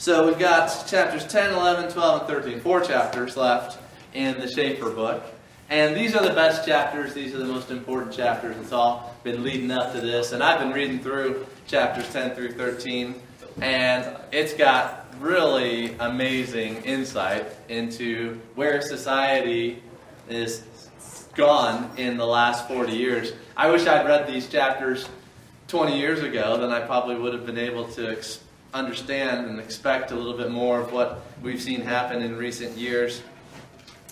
So we've got chapters 10, 11, 12, and 13. Four chapters left in the Schaeffer book. And these are the best chapters. These are the most important chapters. It's all been leading up to this. And I've been reading through chapters 10 through 13. And it's got really amazing insight into where society is gone in the last 40 years. I wish I'd read these chapters 20 years ago, then I probably would have been able to ex- understand and expect a little bit more of what we've seen happen in recent years.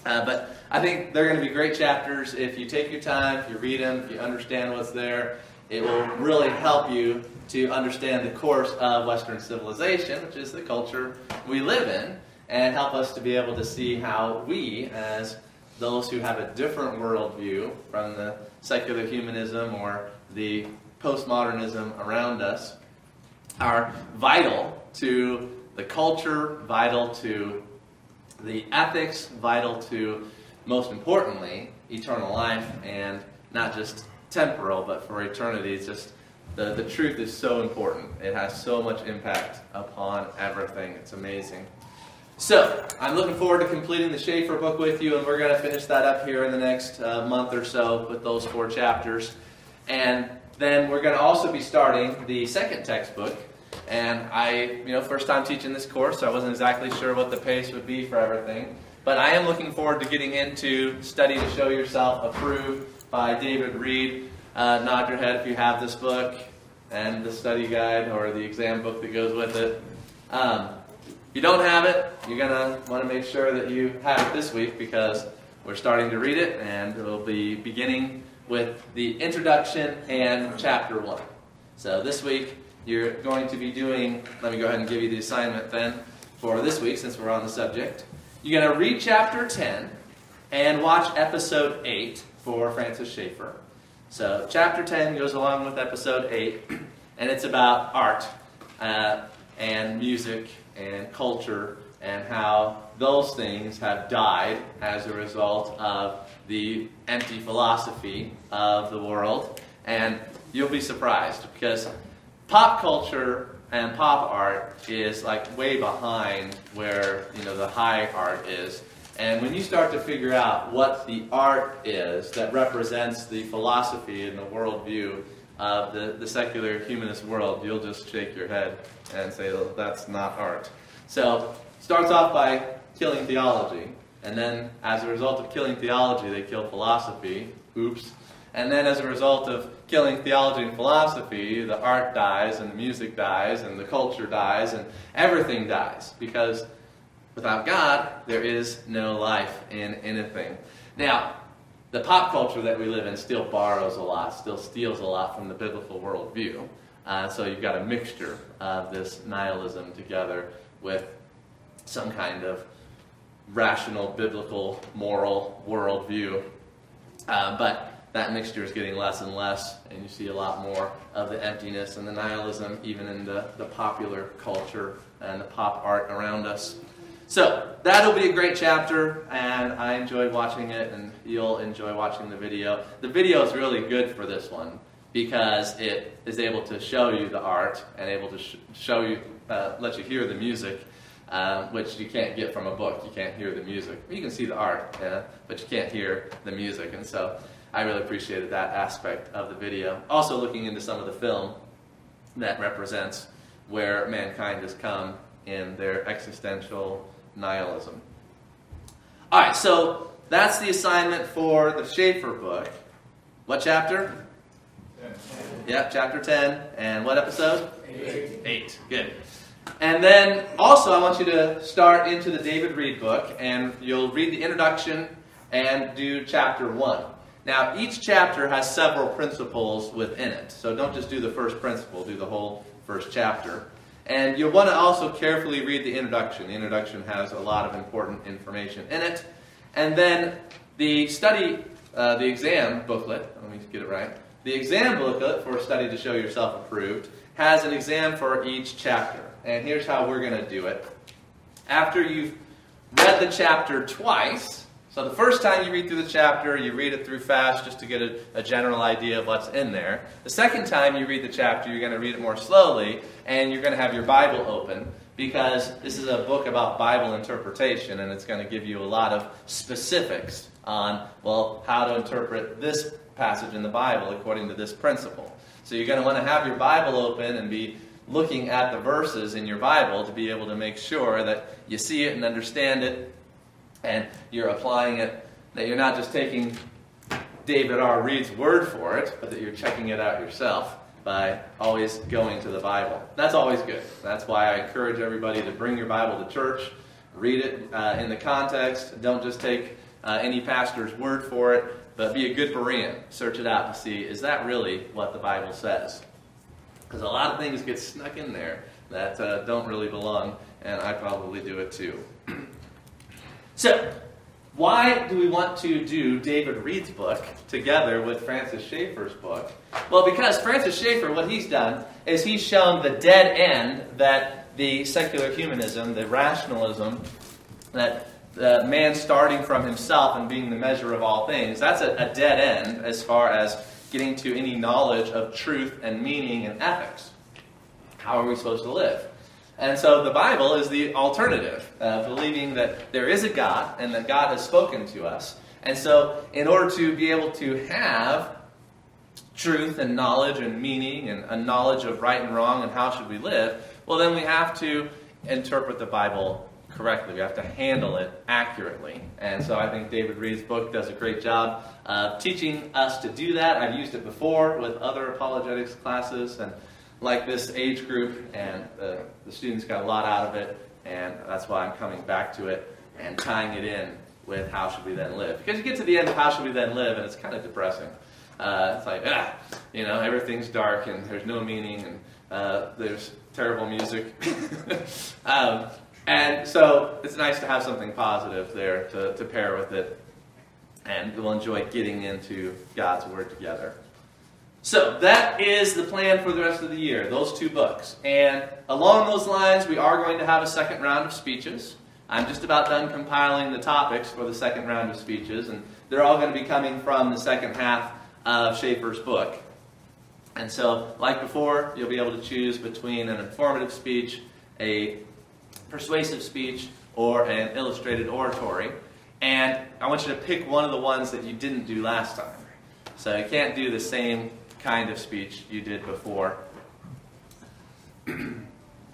Uh, but I think they're going to be great chapters if you take your time, if you read them, if you understand what's there. It will really help you to understand the course of Western civilization, which is the culture we live in, and help us to be able to see how we, as those who have a different worldview from the secular humanism or the postmodernism around us, are vital to the culture, vital to the ethics, vital to, most importantly, eternal life, and not just temporal, but for eternity. It's just the, the truth is so important. It has so much impact upon everything. It's amazing. So, I'm looking forward to completing the Schaeffer book with you, and we're going to finish that up here in the next uh, month or so with those four chapters. And then we're going to also be starting the second textbook. And I, you know, first time teaching this course, so I wasn't exactly sure what the pace would be for everything. But I am looking forward to getting into Study to Show Yourself Approved by David Reed. Uh, nod your head if you have this book and the study guide or the exam book that goes with it. Um, if you don't have it, you're going to want to make sure that you have it this week because we're starting to read it and we'll be beginning with the introduction and chapter 1. So this week, you're going to be doing, let me go ahead and give you the assignment then for this week since we're on the subject. You're going to read chapter 10 and watch episode 8 for Francis Schaeffer. So, chapter 10 goes along with episode 8, and it's about art uh, and music and culture and how those things have died as a result of the empty philosophy of the world. And you'll be surprised because pop culture and pop art is like way behind where you know the high art is and when you start to figure out what the art is that represents the philosophy and the worldview of the, the secular humanist world, you'll just shake your head and say, well, that's not art. So, starts off by killing theology. And then, as a result of killing theology, they kill philosophy. Oops. And then, as a result of killing theology and philosophy, the art dies, and the music dies, and the culture dies, and everything dies. Because Without God, there is no life in anything. Now, the pop culture that we live in still borrows a lot, still steals a lot from the biblical worldview. Uh, so you've got a mixture of this nihilism together with some kind of rational, biblical, moral worldview. Uh, but that mixture is getting less and less, and you see a lot more of the emptiness and the nihilism even in the, the popular culture and the pop art around us. So that'll be a great chapter, and I enjoyed watching it, and you'll enjoy watching the video. The video is really good for this one because it is able to show you the art and able to sh- show you, uh, let you hear the music, uh, which you can't get from a book. You can't hear the music. You can see the art, yeah, but you can't hear the music, and so I really appreciated that aspect of the video. Also, looking into some of the film that represents where mankind has come in their existential nihilism. All right, so that's the assignment for the Schaeffer book. What chapter? Ten. Yeah, chapter 10. And what episode? Eight. Eight. Good. And then also, I want you to start into the David Reed book, and you'll read the introduction and do chapter 1. Now, each chapter has several principles within it. So don't just do the first principle, do the whole first chapter. And you'll want to also carefully read the introduction. The introduction has a lot of important information in it. And then the study, uh, the exam booklet, let me get it right. The exam booklet for Study to Show Yourself Approved has an exam for each chapter. And here's how we're going to do it. After you've read the chapter twice, so the first time you read through the chapter, you read it through fast just to get a, a, general idea of what's in there. The second time you read the chapter, you're going to read it more slowly, and you're going to have your Bible open because this is a book about Bible interpretation, and it's going to give you a lot of specifics on, well, how to interpret this passage in the Bible according to this principle. So you're going to want to have your Bible open and be looking at the verses in your Bible to be able to make sure that you see it and understand it and you're applying it, that you're not just taking David R. Reed's word for it, but that you're checking it out yourself by always going to the Bible. That's always good. That's why I encourage everybody to bring your Bible to church, read it uh, in the context. Don't just take uh, any pastor's word for it, but be a good Berean. Search it out to see is that really what the Bible says? Because a lot of things get snuck in there that uh, don't really belong, and I probably do it too. So, why do we want to do David Reed's book together with Francis Schaeffer's book? Well, because Francis Schaeffer, what he's done is he's shown the dead end that the secular humanism, the rationalism, that the man starting from himself and being the measure of all things, that's a, a dead end as far as getting to any knowledge of truth and meaning and ethics. How are we supposed to live? And so the Bible is the alternative, uh, believing that there is a God and that God has spoken to us. And so, in order to be able to have truth and knowledge and meaning and a knowledge of right and wrong and how should we live, well, then we have to interpret the Bible correctly. We have to handle it accurately. And so I think David Reed's book does a great job of teaching us to do that. I've used it before with other apologetics classes, and like this age group, and the, the students got a lot out of it, and that's why I'm coming back to it and tying it in with how should we then live. Because you get to the end of how should we then live, and it's kind of depressing. Uh, it's like, ah, you know, everything's dark and there's no meaning and uh, there's terrible music. um, and so it's nice to have something positive there to, to pair with it. And we'll enjoy getting into God's Word together. So that is the plan for the rest of the year, those two books. And along those lines, we are going to have a second round of speeches. I'm just about done compiling the topics for the second round of speeches, and they're all going to be coming from the second half of Schaeffer's book. And so, like before, you'll be able to choose between an informative speech, a persuasive speech, or an illustrated oratory. And I want you to pick one of the ones that you didn't do last time. So you can't do the same kind of speech you did before. and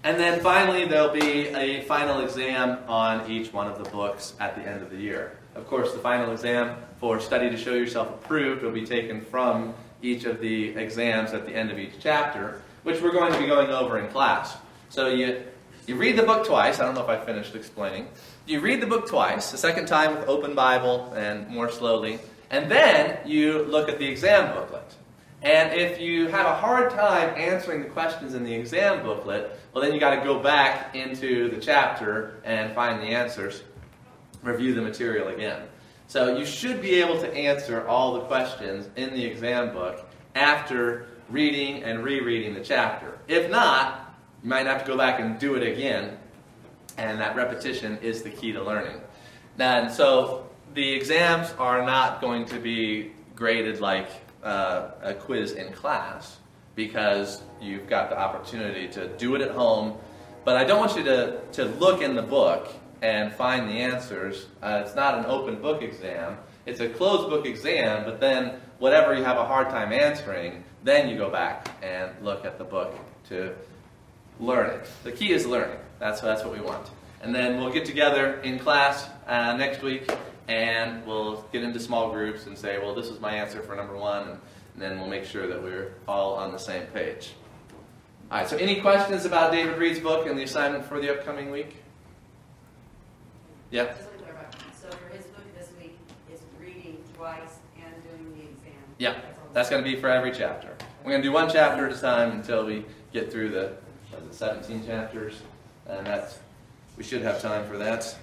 then finally, there'll be a final exam on each one of the books at the end of the year. Of course, the final exam for Study to Show Yourself Approved will be taken from each of the exams at the end of each chapter, which we're going to be going over in class. So you, you read the book twice. I don't know if I finished explaining. You read the book twice, the second time with open Bible and more slowly, and then you look at the exam booklet. And if you have a hard time answering the questions in the exam booklet, well, then you got to go back into the chapter and find the answers, review the material again. So you should be able to answer all the questions in the exam book after reading and rereading the chapter. If not, you might have to go back and do it again, and that repetition is the key to learning. And so the exams are not going to be graded like uh, a quiz in class because you've got the opportunity to do it at home. But I don't want you to, to look in the book and find the answers. Uh, it's not an open book exam. It's a closed book exam, but then whatever you have a hard time answering, then you go back and look at the book to learn it. The key is learning. That's, that's what we want. And then we'll get together in class uh, next week and we'll get into small groups and say, well, this is my answer for number one, and, then we'll make sure that we're all on the same page. All right, so any questions about David Reed's book and the assignment for the upcoming week? Yeah? So for his book this week is reading twice and doing the exam. Yeah, that's going to be for every chapter. We're going to do one chapter at a time until we get through the 17 chapters, and that's we should have time for that.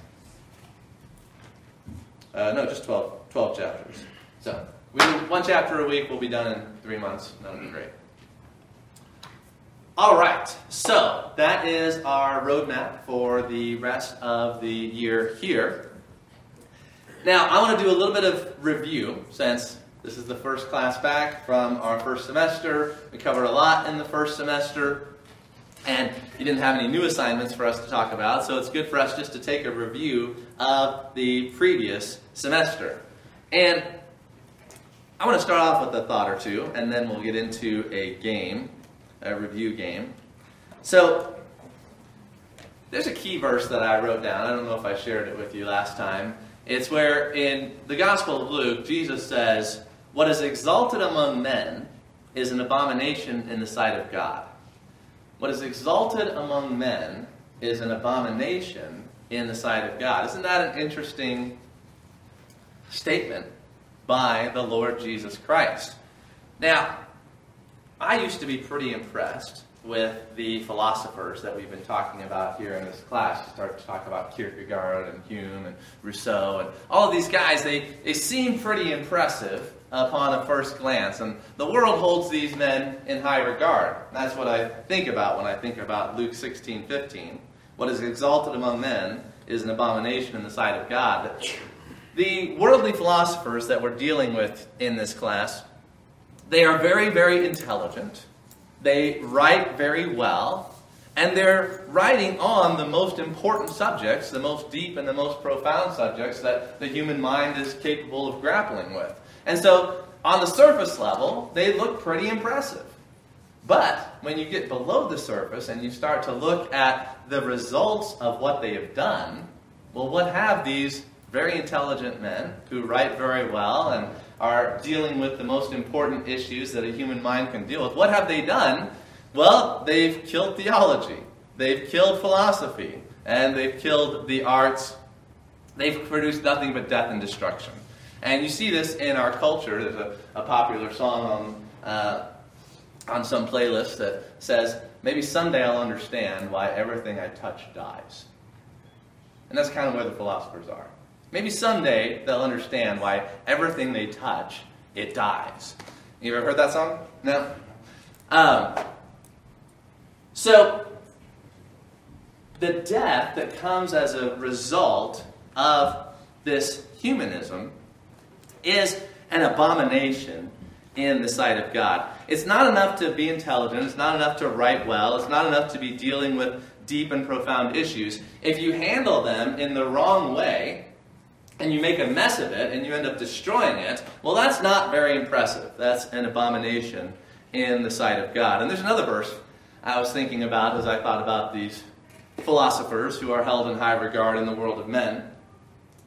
Uh, no, just 12, 12 chapters. So we one chapter a week. We'll be done in three months. That'll be great. All right, so that is our roadmap for the rest of the year here. Now, I want to do a little bit of review since this is the first class back from our first semester. We covered a lot in the first semester. And he didn't have any new assignments for us to talk about, so it's good for us just to take a review of the previous semester. And I want to start off with a thought or two, and then we'll get into a game, a review game. So, there's a key verse that I wrote down. I don't know if I shared it with you last time. It's where in the Gospel of Luke, Jesus says, What is exalted among men is an abomination in the sight of God. What is exalted among men is an abomination in the sight of God. Isn't that an interesting statement by the Lord Jesus Christ? Now, I used to be pretty impressed with the philosophers that we've been talking about here in this class. You start to talk about Kierkegaard and Hume and Rousseau and all of these guys, they, they seem pretty impressive upon a first glance. And the world holds these men in high regard. That's what I think about when I think about Luke 16 15. What is exalted among men is an abomination in the sight of God. The worldly philosophers that we're dealing with in this class, they are very, very intelligent they write very well, and they're writing on the most important subjects, the most deep and the most profound subjects that the human mind is capable of grappling with. And so, on the surface level, they look pretty impressive. But when you get below the surface and you start to look at the results of what they have done, well, what have these very intelligent men who write very well and are dealing with the most important issues that a human mind can deal with. What have they done? Well, they've killed theology, they've killed philosophy, and they've killed the arts. They've produced nothing but death and destruction. And you see this in our culture. There's a, a popular song on, uh, on some playlist that says, Maybe someday I'll understand why everything I touch dies. And that's kind of where the philosophers are. Maybe someday they'll understand why everything they touch, it dies. You ever heard that song? No? Um, so, the death that comes as a result of this humanism is an abomination in the sight of God. It's not enough to be intelligent, it's not enough to write well, it's not enough to be dealing with deep and profound issues. If you handle them in the wrong way, and you make a mess of it and you end up destroying it, well, that's not very impressive. That's an abomination in the sight of God. And there's another verse I was thinking about as I thought about these philosophers who are held in high regard in the world of men,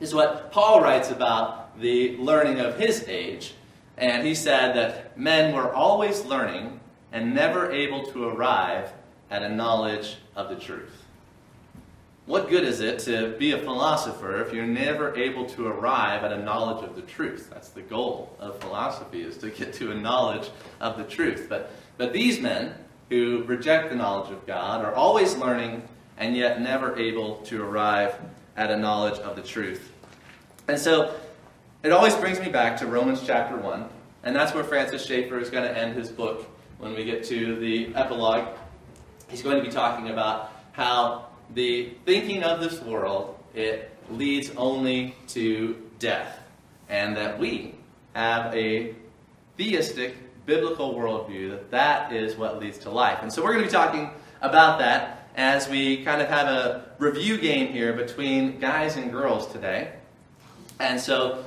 is what Paul writes about the learning of his age. And he said that men were always learning and never able to arrive at a knowledge of the truth. What good is it to be a philosopher if you're never able to arrive at a knowledge of the truth? That's the goal of philosophy, is to get to a knowledge of the truth. But, but these men who reject the knowledge of God are always learning and yet never able to arrive at a knowledge of the truth. And so it always brings me back to Romans chapter 1, and that's where Francis Schaeffer is going to end his book when we get to the epilogue. He's going to be talking about how the thinking of this world, it leads only to death. And that we have a theistic biblical worldview that that is what leads to life. And so we're going to be talking about that as we kind of have a review game here between guys and girls today. And so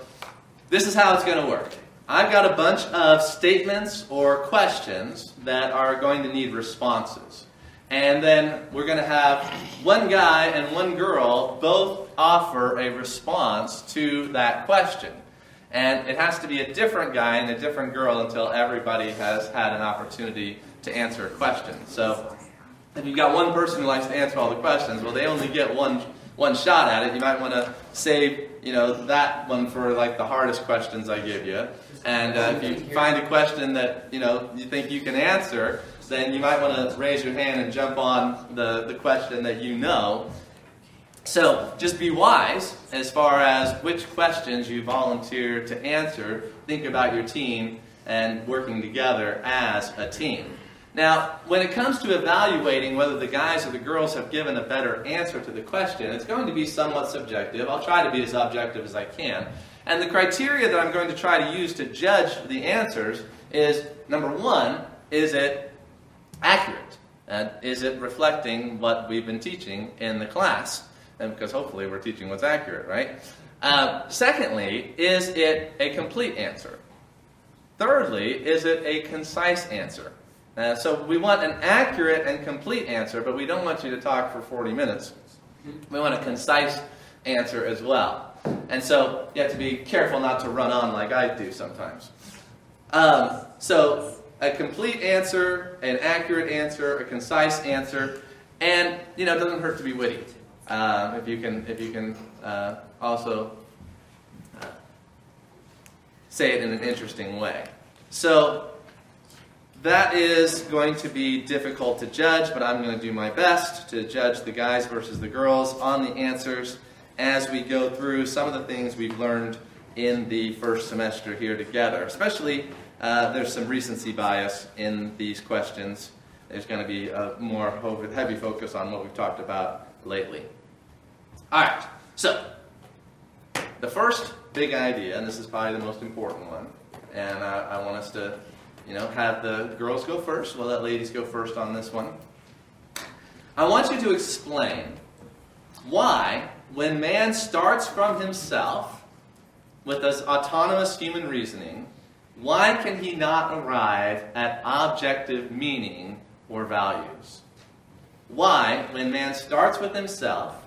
this is how it's going to work. I've got a bunch of statements or questions that are going to need responses. And then we're going to have one guy and one girl both offer a response to that question. And it has to be a different guy and a different girl until everybody has had an opportunity to answer a question. So if you've got one person who likes to answer all the questions, well, they only get one one shot at it. You might want to save, you know, that one for like the hardest questions I give you. And uh, if you find a question that you know you think you can answer, then you might want to raise your hand and jump on the, the question that you know. So just be wise as far as which questions you volunteer to answer. Think about your team and working together as a team. Now, when it comes to evaluating whether the guys or the girls have given a better answer to the question, it's going to be somewhat subjective. I'll try to be as objective as I can. And the criteria that I'm going to try to use to judge the answers is number one, is it accurate? And is it reflecting what we've been teaching in the class? And because hopefully we're teaching what's accurate, right? Uh, secondly, is it a complete answer? Thirdly, is it a concise answer? Uh, so we want an accurate and complete answer, but we don't want you to talk for 40 minutes. We want a concise answer as well. And so you have to be careful not to run on like I do sometimes. Um, so a complete answer, an accurate answer, a concise answer, and you know it doesn't hurt to be witty. Uh, if you can, if you can uh, also uh, say it in an interesting way. So that is going to be difficult to judge, but I'm going to do my best to judge the guys versus the girls on the answers as we go through some of the things we've learned in the first semester here together. Especially, uh, there's some recency bias in these questions. There's going to be a more heavy focus on what we've talked about lately. All right, so the first big idea, and this is probably the most important one, and I, I want us to, you know, have the girls go first. We'll let ladies go first on this one. I want you to explain why, when man starts from himself with this autonomous human reasoning, why can he not arrive at objective meaning or values? Why, when man starts with himself,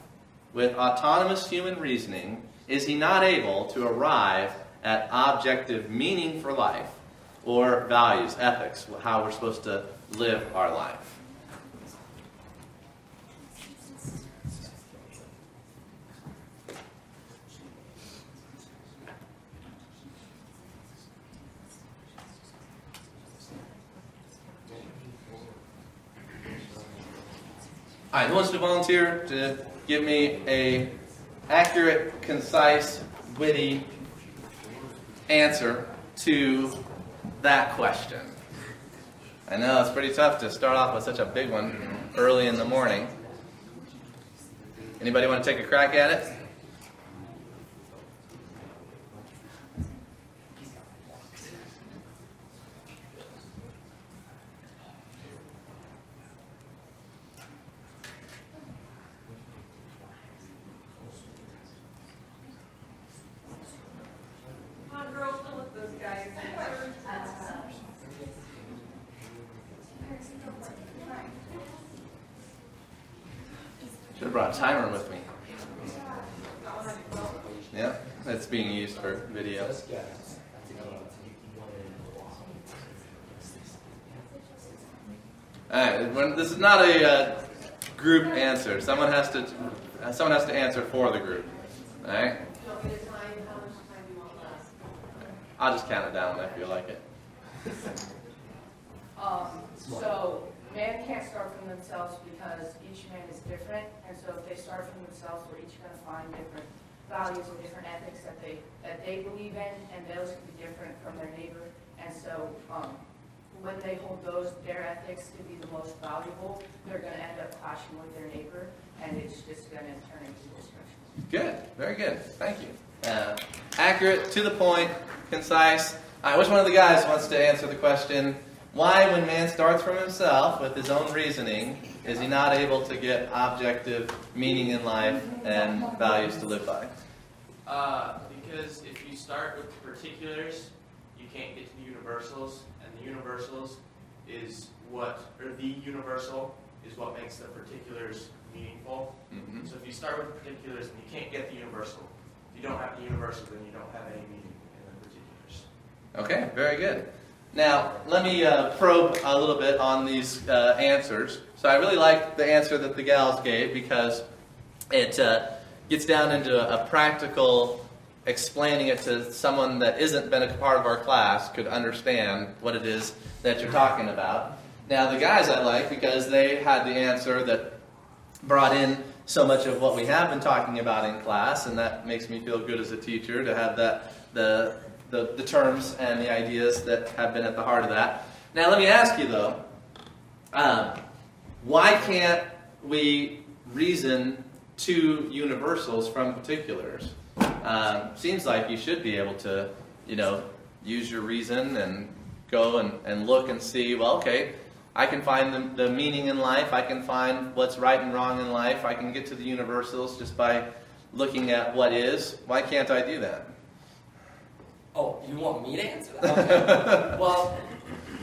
with autonomous human reasoning, is he not able to arrive at objective meaning for life or values, ethics, how we're supposed to live our life? All right, who wants to volunteer to give me a accurate, concise, witty answer to that question? I know it's pretty tough to start off with such a big one early in the morning. Anybody want to take a crack at it? brought a timer with me. Yeah, that's being used for video. All right, when, this is not a uh, group answer. Someone has to someone has to answer for the group. All right. I'll just count it down when you like it. Um, so man can't start from themselves because each man is different, and so if they start from themselves, we're each going to find different values and different ethics that they that they believe in, and those can be different from their neighbor. And so, um, when they hold those their ethics to be the most valuable, they're going to end up clashing with their neighbor, and it's just going to turn into destruction. Good, very good. Thank you. Uh, accurate, to the point, concise. All right, which one of the guys wants to answer the question? Why, when man starts from himself with his own reasoning, is he not able to get objective meaning in life and values to live by? Uh, because if you start with the particulars, you can't get to the universals, and the universals is what, or the universal is what makes the particulars meaningful. Mm-hmm. So if you start with particulars and you can't get the universal, if you don't have the universal, then you don't have any meaning in the particulars. Okay, very good. Now, let me uh, probe a little bit on these uh, answers. So, I really like the answer that the gals gave because it uh, gets down into a, a, practical explaining it to someone that isn't been a part of our class could understand what it is that you're talking about. Now, the guys I like because they had the answer that brought in so much of what we have been talking about in class, and that makes me feel good as a teacher to have that the the, the terms and the ideas that have been at the heart of that. Now, let me ask you though, um, why can't we reason to universals from particulars? Um, seems like you should be able to, you know, use your reason and go and, and look and see, well, okay, I can find the, the meaning in life. I can find what's right and wrong in life. I can get to the universals just by looking at what is. Why can't I do that? Oh, you want me to answer that? Okay. well,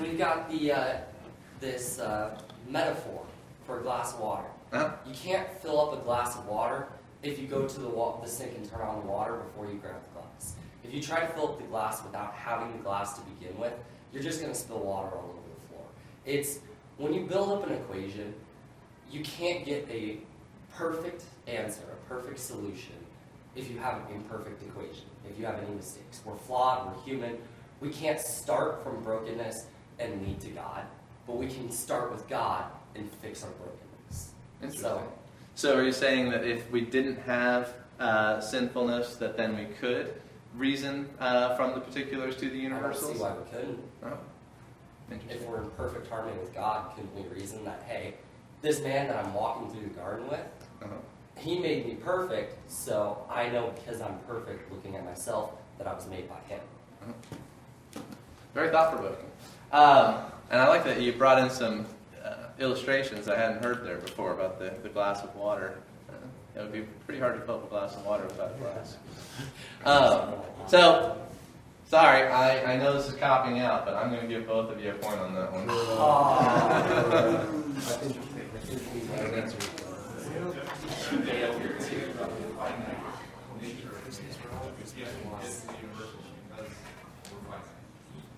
we've got the uh, this uh, metaphor for a glass of water. Uh-huh. You can't fill up a glass of water if you go to the, wa- the sink and turn on the water before you grab the glass. If you try to fill up the glass without having the glass to begin with, you're just going to spill water all over the floor. It's when you build up an equation, you can't get a perfect answer, a perfect solution, if you have an imperfect equation, if you have any mistakes. We're flawed, we're human. We can't start from brokenness and lead to God, but we can start with God and fix our brokenness. Interesting. So, So are you saying that if we didn't have uh, sinfulness, that then we could reason uh, from the particulars to the I don't see universals? why we couldn't. Oh, If we're in perfect harmony with God, couldn't we reason that, hey, this man that I'm walking through the garden with, Uh-huh. he made me perfect, so I know because I'm perfect looking at myself that I was made by him. Very thought provoking. Um, and I like that you brought in some illustrations I hadn't heard there before about the, the glass of water. Uh, it would be pretty hard to fill up a glass of water without a glass. Um, so, sorry, I, I know this is copying out, but I'm going to give both of you a point on that one.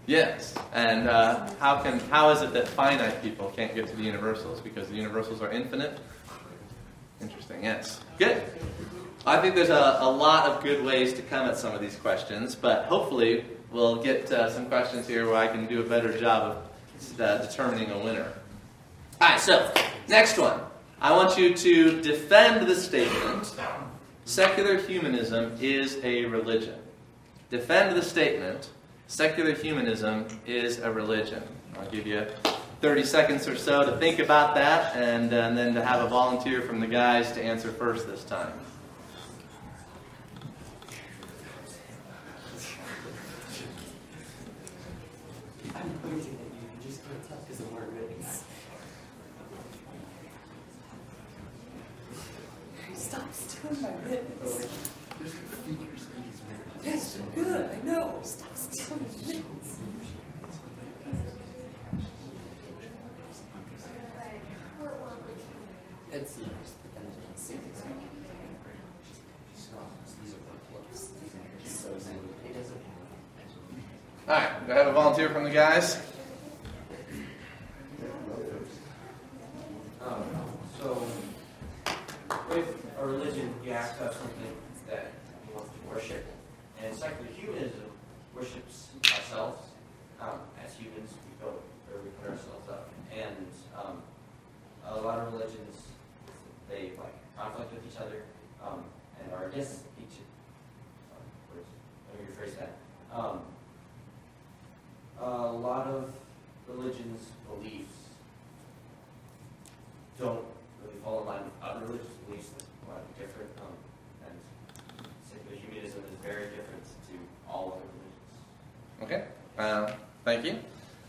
Yes, and uh, how can how is it that finite people can't get to the universals because the universals are infinite? Interesting. Yes. Good. I think there's a, a lot of good ways to come at some of these questions, but hopefully we'll get uh, some questions here where I can do a better job of uh, determining a winner. All right. So next one, I want you to defend the statement: secular humanism is a religion. Defend the statement secular humanism is a religion. I'll give you 30 seconds or so to think about that and, uh, and then to have a volunteer from the guys to answer first this time. I'm pointing at you, you just can't tell because I'm wearing. Stop stealing my mittens. Yes, good, I know. Stop stealing my mittens. All right, do I have a volunteer from the guys? Um, so, with a religion, you have to have something that you want to worship. And secular humanism worships ourselves. Um, as humans, we go where we put ourselves up. And um, a lot of religions, they like conflict with each other um, and are against each other. Let me rephrase that. Um, a lot of religions' beliefs don't really fall in line with other religious beliefs that might be different. Um, and secular humanism is very different to all other religions. Okay, uh, thank you.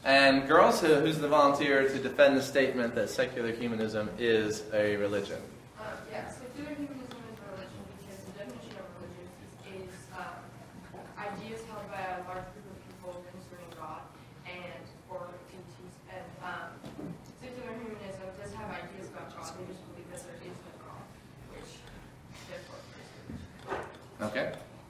And girls, who, who's the volunteer to defend the statement that secular humanism is a religion? Uh, yeah, secular humanism is a religion because the definition of religion is, is um, ideas held by a large group of people concerning God and or entities. And um, secular humanism does have ideas about God. They just believe that there is no God, which therefore is religion. Okay,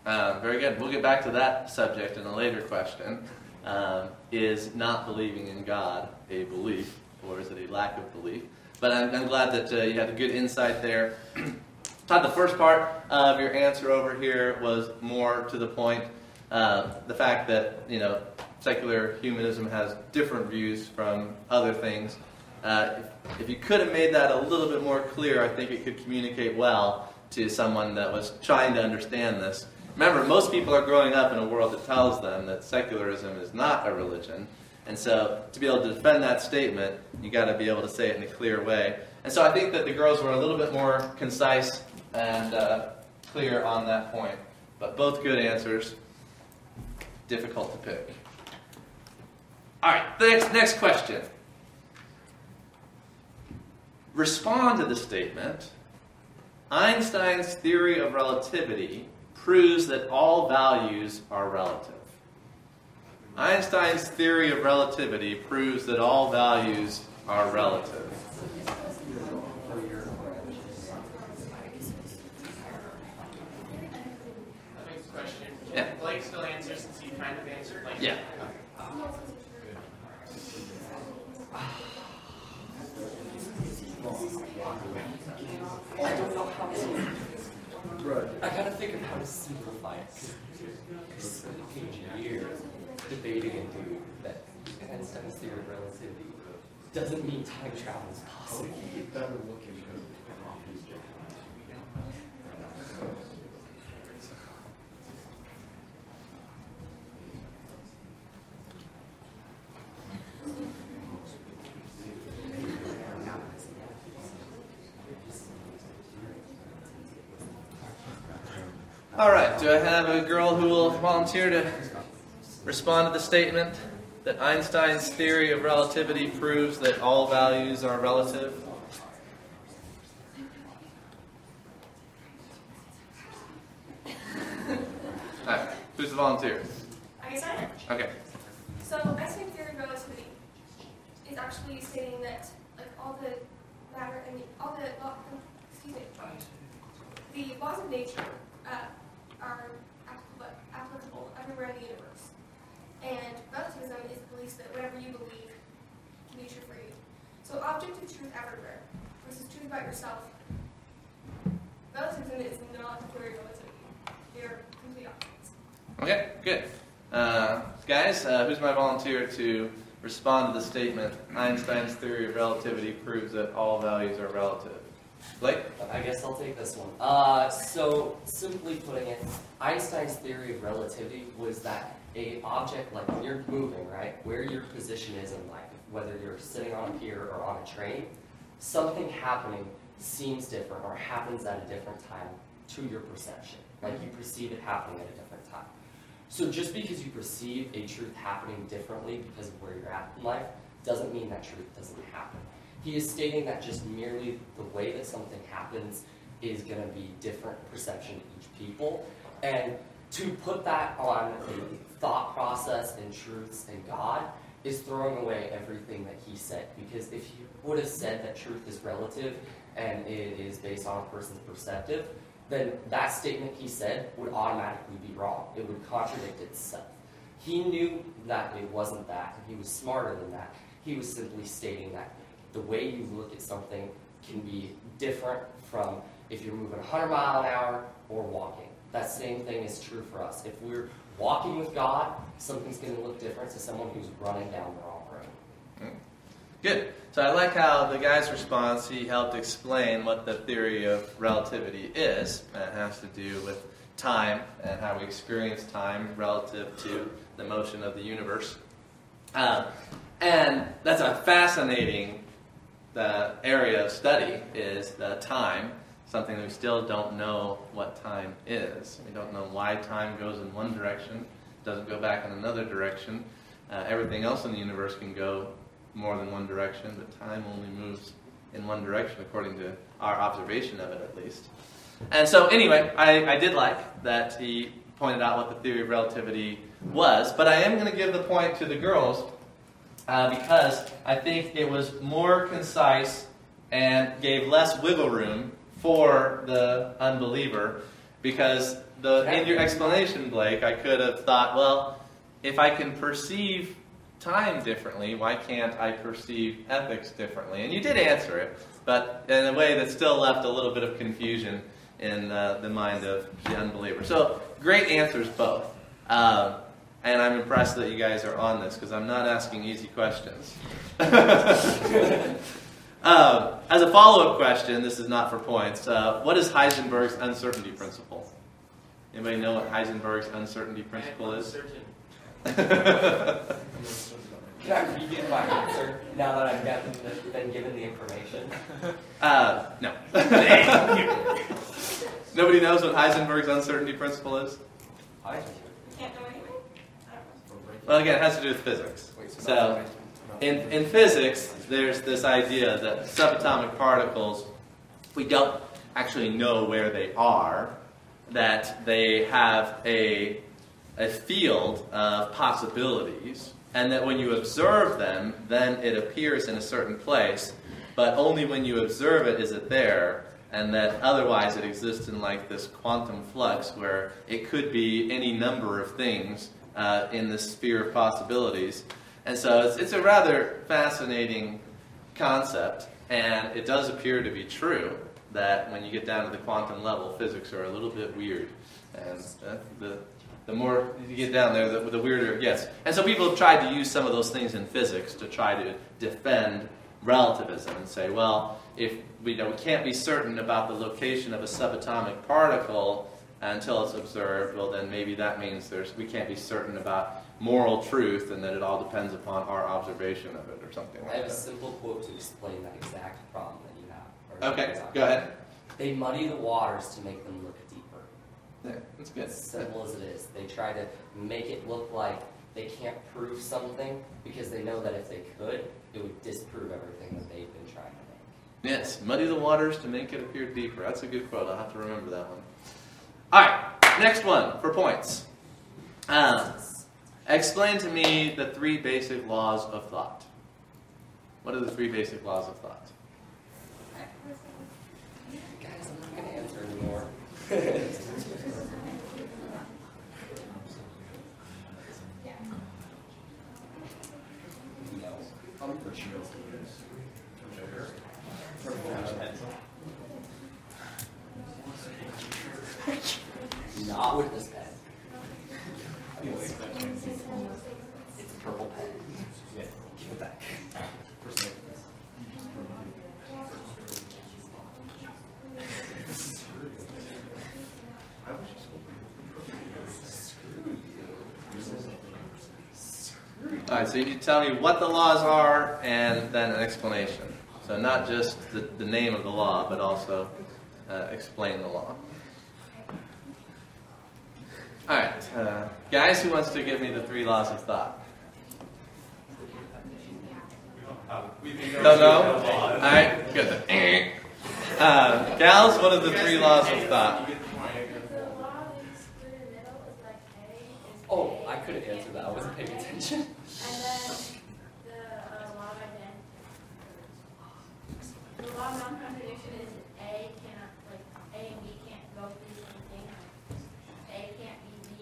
uh, very good. We'll get back to that subject in a later question. Um, is not believing in God a belief, or is it a lack of belief? But I'm, I'm glad that uh, you had a good insight there. Todd, the first part of your answer over here was more to the point. Um, the fact that you know secular humanism has different views from other things. Uh, if, if you could have made that a little bit more clear, I think it could communicate well to someone that was trying to understand this. Remember, most people are growing up in a world that tells them that secularism is not a religion. And so, to be able to defend that statement, you got to be able to say it in a clear way. And so, I think that the girls were a little bit more concise and uh, clear on that point. But both good answers. Difficult to pick. All right, the next, next question. respond to the statement Einstein's theory of relativity proves that all values are relative. Einstein's theory of relativity proves that all values are relative. That makes a question. Yeah. Can Blake still answer since he kind of answered? Like, Yeah. I don't know how to. I gotta think of how to simplify it. Because page years dude that Einstein's theory of relativity doesn't mean time travel is possible. All right, do I have a girl who will volunteer to respond to the statement that Einstein's theory of relativity proves that all values are relative? All right, who's the volunteer? I guess I am. Okay. So Einstein's theory of relativity is actually stating that like all the matter and the, all the law, excuse me, the laws of nature uh, are applicable, applicable everywhere in the universe. And relativism is the belief that whatever you believe can be true for you. So objective truth everywhere versus truth about yourself. Relativism is not the theory of relativity. They're complete opposites. Okay, good. Uh, guys, uh, who's my volunteer to respond to the statement Einstein's theory of relativity proves that all values are relative? Blake? I guess I'll take this one. Uh, so, simply putting it, Einstein's theory of relativity was that a object, like when you're moving, right, where your position is in life, whether you're sitting on a pier or on a train, something happening seems different or happens at a different time to your perception. Like you perceive it happening at a different time. So just because you perceive a truth happening differently because of where you're at in life doesn't mean that truth doesn't happen. He is stating that just merely the way that something happens is going to be different perception to each people. And to put that on a thought process and truths and God is throwing away everything that he said. Because if he would have said that truth is relative and it is based on a person's perceptive, then that statement he said would automatically be wrong. It would contradict itself. He knew that it wasn't that, he was smarter than that. He was simply stating that the way you look at something can be different from if you're moving 100 mile an hour or walking. That same thing is true for us. If we're walking with God, something's going to look different to someone who's running down the wrong road. Good. So I like how the guy's response, he helped explain what the theory of relativity is. It has to do with time and how we experience time relative to the motion of the universe. Um, and that's a fascinating the area of study is the time, something that we still don't know what time is. We don't know why time goes in one direction, doesn't go back in another direction. Uh, everything else in the universe can go more than one direction, but time only moves in one direction according to our observation of it at least. And so, anyway, I, I did like that he pointed out what the theory of relativity was, but I am going to give the point to the girls uh, because I think it was more concise and gave less wiggle room for the unbeliever. Because the, in your explanation, Blake, I could have thought, well, if I can perceive time differently, why can't I perceive ethics differently? And you did answer it, but in a way that still left a little bit of confusion in uh, the mind of the unbeliever. So, great answers both. Um, and I'm impressed that you guys are on this because I'm not asking easy questions. um, as a follow up question, this is not for points. Uh, what is Heisenberg's uncertainty principle? Anybody know what Heisenberg's uncertainty principle is? Can I redo my answer now that I've gotten the, been given the information? Uh, no. Nobody knows what Heisenberg's uncertainty principle is? Can't know anything? I don't know. Well, again, it has to do with physics. So, in, in physics, there's this idea that subatomic particles, we don't actually know where they are, that they have a, a field of possibilities, and that when you observe them, then it appears in a certain place, but only when you observe it is it there, and that otherwise it exists in like this quantum flux where it could be any number of things uh, in the sphere of possibilities. And so it's, it's a rather fascinating concept, and it does appear to be true that when you get down to the quantum level, physics are a little bit weird. And uh, the, the more you get down there, the, the weirder it gets. And so people have tried to use some of those things in physics to try to defend relativism and say, well, if we, you know, we can't be certain about the location of a subatomic particle until it's observed, well, then maybe that means there's, we can't be certain about moral truth and that it all depends upon our observation of it or something like that. I have a simple quote to explain that exact problem that you have. Okay, go ahead. They muddy the waters to make them look deeper. Yeah, that's good. As simple as it is. They try to make it look like they can't prove something because they know that if they could, it would disprove everything that they've been trying to make. Yes, muddy the waters to make it appear deeper. That's a good quote. I'll have to remember that one. All right, next one for points. Um, explain to me the three basic laws of thought. What are the three basic laws of thought? Guys, I'm not going to answer anymore. no. I'm for sure. Not with this pen. It's a purple pen. Give it back. All right, so you need to tell me what the laws are and then an explanation. So not just the, the name of the law, but also uh, explain the law. All right, uh, guys, who wants to give me the three laws of thought? No, no. All right, good. Uh, gals, what are the three laws of thought? Oh, I couldn't answer that. I wasn't paying attention. And then the uh, law of identity. The law of non-contradiction is A cannot, like, A and B can't go through the same thing. A can't be B.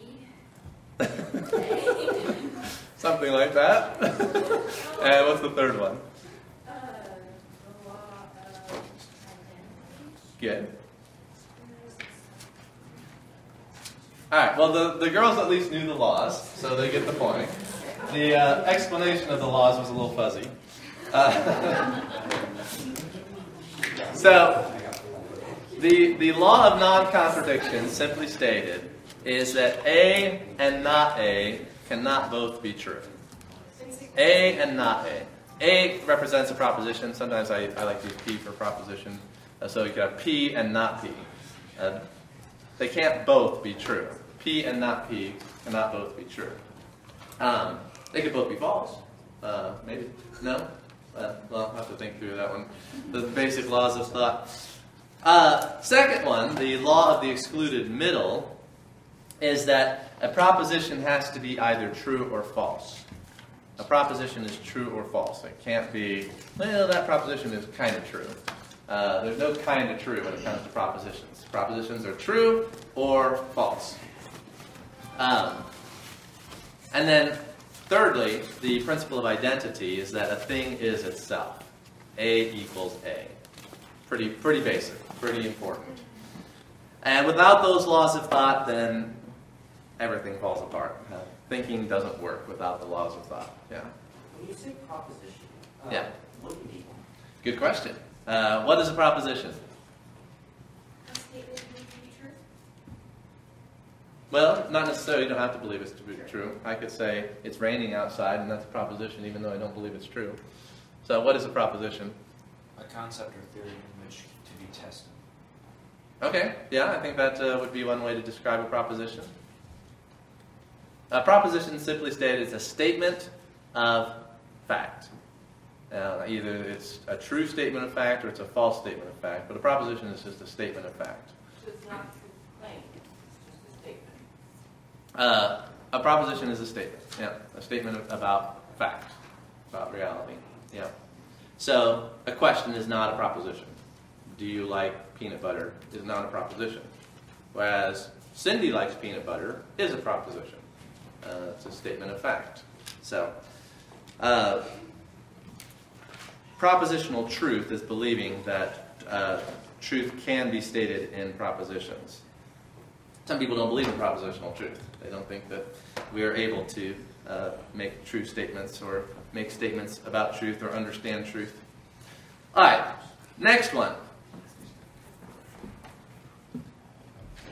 Something like that. and what's the third one? Uh, the law of identity. Good. All right. Well, the, the girls at least knew the laws, so they get the point. The uh, explanation of the laws was a little fuzzy. Uh, so, the the law of non-contradiction, simply stated, is that A and not A cannot both be true. A and not A. A represents a proposition. Sometimes I, I like to use P for proposition. Uh, so you could have P and not P. Uh, they can't both be true. P and not P cannot both be true. Um, they could both be false. Uh, maybe. No? Uh, well, I'll have to think through that one. The basic laws of thought. Uh, second one, the law of the excluded middle, is that a proposition has to be either true or false. A proposition is true or false. It can't be, well, that proposition is kind of true. Uh, there's no kind of true when it comes to propositions. Propositions are true or false. Um, and then, thirdly, the principle of identity is that a thing is itself. A equals A. Pretty, pretty basic, pretty important. And without those laws of thought, then everything falls apart. Uh, thinking doesn't work without the laws of thought. Yeah. When you say proposition, uh, Yeah. what do you mean? Good question. Uh, what is a proposition? A statement to be true. Well, not necessarily. You don't have to believe it's to be true. I could say it's raining outside, and that's a proposition, even though I don't believe it's true. So, what is a proposition? A concept or theory in which to be tested. Okay, yeah, I think that uh, would be one way to describe a proposition. A proposition, simply stated, is a statement of fact. Uh, either it's a true statement of fact or it's a false statement of fact, but a proposition is just a statement of fact. So it's not a true claim, it's just a statement. Uh, a proposition is a statement, yeah, a statement about fact, about reality, yeah. So a question is not a proposition. Do you like peanut butter? Is not a proposition. Whereas Cindy likes peanut butter is a proposition. Uh, it's a statement of fact. So, uh, propositional truth is believing that uh, truth can be stated in propositions. Some people don't believe in propositional truth. They don't think that we are able to uh, make true statements or make statements about truth or understand truth. All right, next one.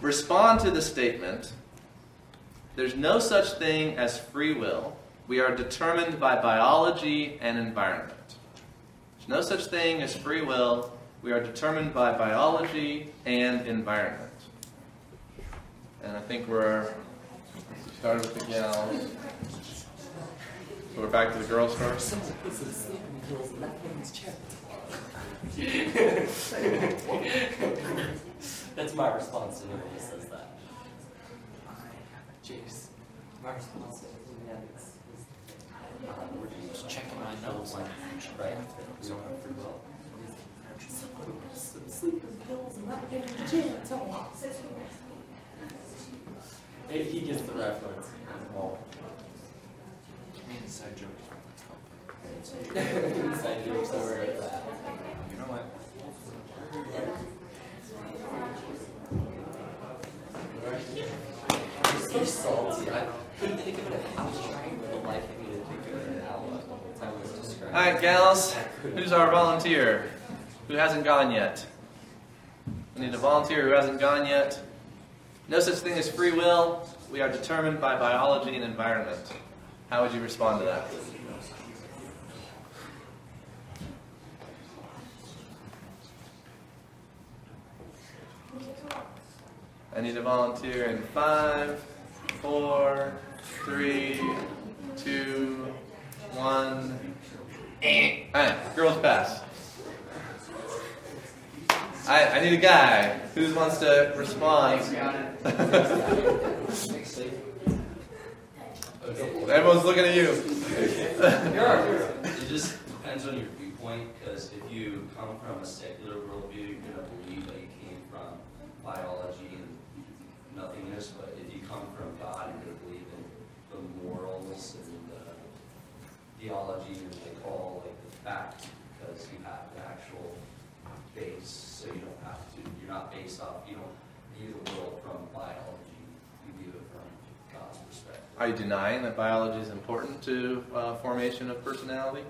Respond to the statement there's no such thing as free will. We are determined by biology and environment. There's no such thing as free will. We are determined by biology and environment. And I think we're started with the gals. So we're back to the girls first. That's my response to anyone who says that. Jeez. My response to yeah, it's, is, uh, we're just checking my nose, like, right? We don't have free will. Someone some sleeping pills and not getting the gym. Tell him. Hey, He gets the reference. Well, Inside joke. inside jokes over at that. You know what? You're so salty. I couldn't think of it. I was trying for the life of me to think of it now. The whole time I was describing. All right, gals. Who's our volunteer? Who hasn't gone yet? We need a volunteer who hasn't gone yet. No such thing as free will. We are determined by biology and environment. How would you respond to that? I need a volunteer in five, four, three, two, one. Alright, girls pass. I, I need a guy. Who wants to respond? Everyone's looking at you. It just depends on your viewpoint, because if you come from a secular worldview, you're gonna believe that you came from biology and nothingness, but if you come from God, you're gonna believe in the morals and the theology and they call like the fact, because you have the actual base, so you don't have to, you're not based off, you don't view the world from biology, you view it from God's perspective. Are you denying that biology is important to uh, formation of personality?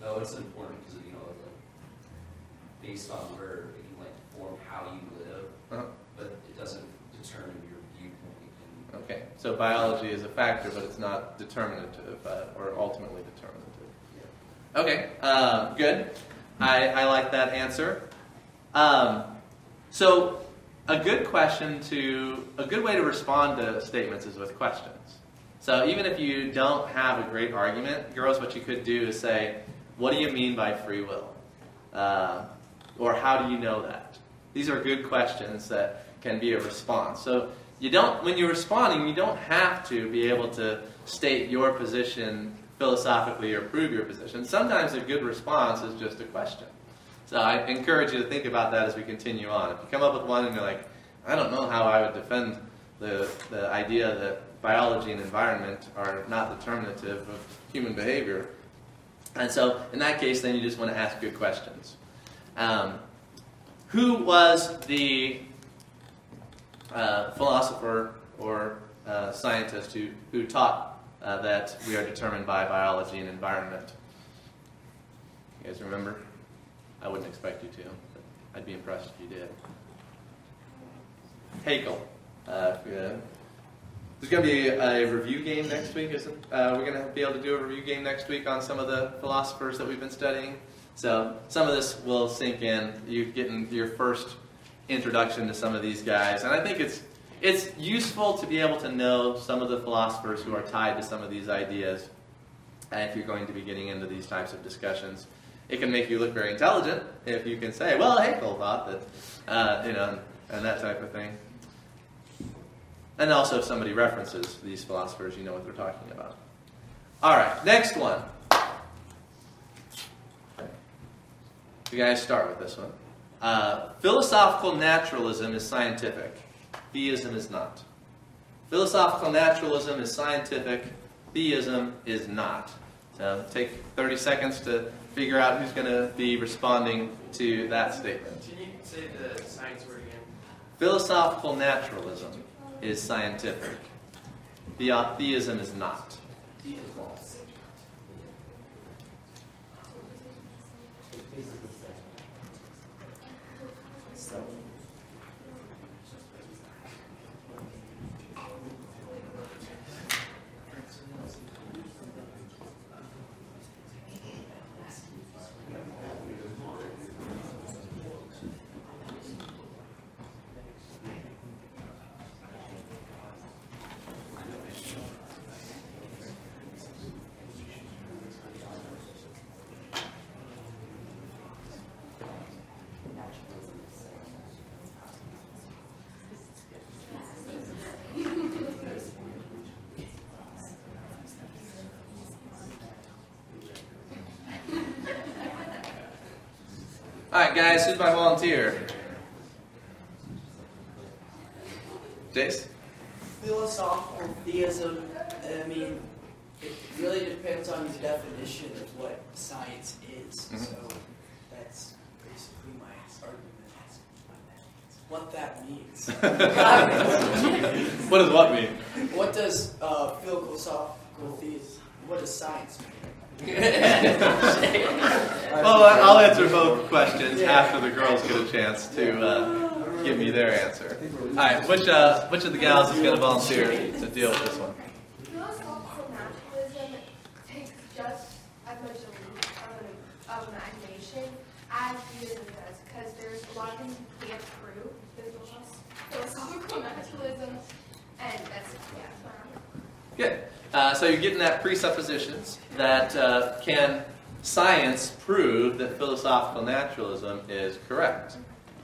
No, it's important because, you know, like, based on where it can like form how you live, Uh-huh. but it doesn't determine your viewpoint Okay, so biology is a factor, but it's not determinative uh, or ultimately determinative. Okay, uh, good. I, I like that answer. Um, so, a good question to, a good way to respond to statements is with questions. So, even if you don't have a great argument, girls, what you could do is say, What do you mean by free will? Uh, or how do you know that? These are good questions that can be a response. So, you don't, when you're responding, you don't have to be able to state your position philosophically or prove your position. Sometimes a good response is just a question. So I encourage you to think about that as we continue on. If you come up with one and you're like, I don't know how I would defend the, the idea that biology and environment are not determinative of human behavior. And so in that case, then you just want to ask good questions. Um, who was the uh, philosopher or uh, scientist who, who taught uh, that we are determined by biology and environment? You guys remember? I wouldn't expect you to, but I'd be impressed if you did. Haeckel. Uh, yeah. There's going to be a review game next week, isn't? Uh, we're going to be able to do a review game next week on some of the philosophers that we've been studying. So some of this will sink in. You're getting your first introduction to some of these guys, and I think it's it's useful to be able to know some of the philosophers who are tied to some of these ideas. uh, If you're going to be getting into these types of discussions, It can make you look very intelligent if you can say, well, Hegel thought that, uh, you know, and that type of thing. And also, if somebody references these philosophers, you know what they're talking about. All right, next one. You guys start with this one. Uh, philosophical naturalism is scientific. Theism is not. Philosophical naturalism is scientific. Theism is not. So take 30 seconds to figure out who's going to be responding to that statement. Can you say the science word again? Philosophical naturalism is scientific. The- Theism is not. All right, guys, who's my volunteer? Jace? Philosophical theism, I mean, it really depends on the definition of what science is. Mhm. So that's basically my argument. What that means. what does what mean? What does uh, philosophical theism, what does science mean? Well, I'll answer both questions after the girls get a chance to uh, give me their answer. All right, which uh, which of the gals is going to volunteer to deal with this one? Philosophical naturalism takes just as much of an, of imagination as theism does, because there's a lot of things you can't prove philosophical naturalism, and that's, yeah, that's what I'm Good. Uh, so you're getting that presuppositions that uh, can science prove that philosophical naturalism is correct?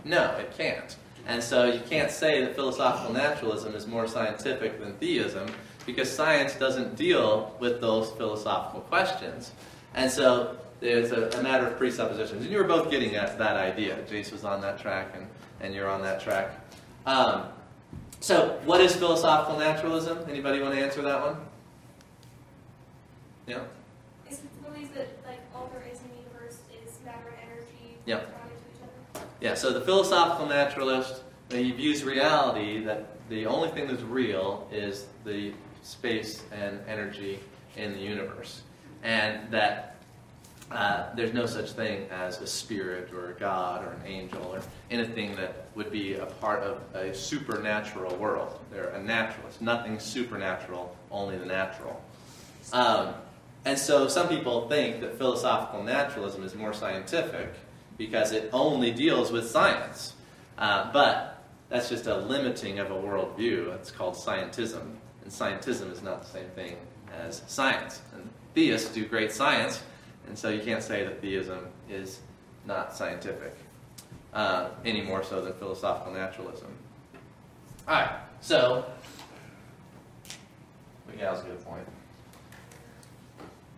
No, it can't. And so you can't say that philosophical naturalism is more scientific than theism because science doesn't deal with those philosophical questions. And so there's a, a matter of presuppositions. And you were both getting at that idea. Jace was on that track and, and you're on that track. Um, so what is philosophical naturalism? Anybody want to answer that one? Yeah. Believes that like all there is in the universe is matter and energy Yeah. responding to each other? Yeah, so the philosophical naturalist, he views reality that the only thing that's real is the space and energy in the universe. And that uh, there's no such thing as a spirit or a god or an angel or anything that would be a part of a supernatural world. They're a naturalist. Nothing supernatural, only the natural. Um, and so some people think that philosophical naturalism is more scientific because it only deals with science. Uh, but that's just a limiting of a worldview. It's called scientism. And scientism is not the same thing as science. And theists do great science, and so you can't say that theism is not scientific, uh, any more so than philosophical naturalism. All right, so, Miguel's a good point.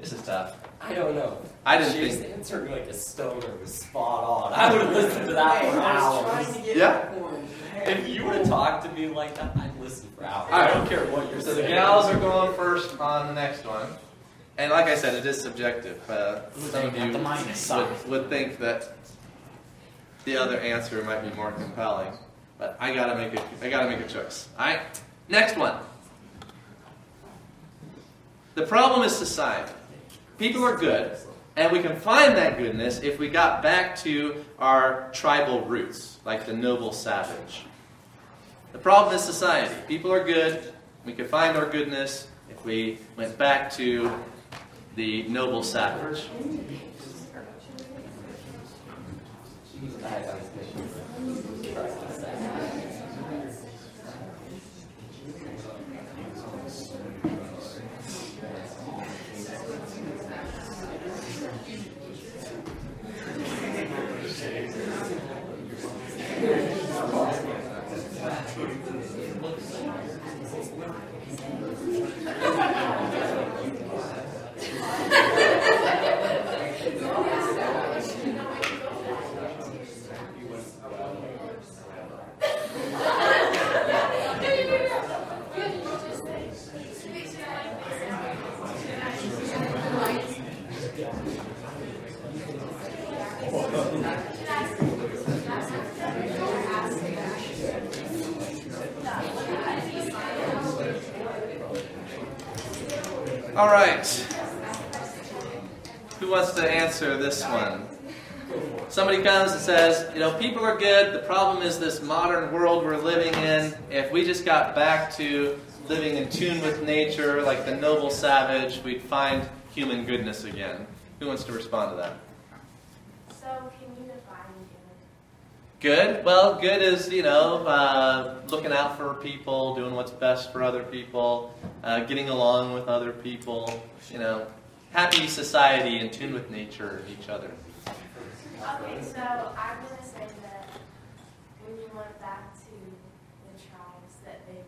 This is tough. I don't know. I didn't Jace think- answering like a stoner was spot on. I would have listened to that Hey, for I was hours. trying to get Yeah. If you would have talked to me like that, I'd listen for hours. I don't care what you're So the gals are going first on the next one. And like I said, it is subjective. Uh, some of you the minus would, would think that the other answer might be more compelling, but I gotta make a, I gotta make a choice. All right, next one. The problem is society. People are good, and we can find that goodness if we got back to our tribal roots, like the noble savage. The problem is society. People are good. We could find our goodness if we went back to the noble savage. All right. Who wants to answer this one? Somebody comes and says, you know, people are good. The problem is this modern world we're living in. If we just got back to living in tune with nature, like the noble savage, we'd find human goodness again. Who wants to respond to that? So can you define good? Well, good is you know uh, looking out for people, doing what's best for other people, uh, getting along with other people. You know, happy society in tune with nature and each other. Okay, so I'm gonna say that when you went back to the tribes, that they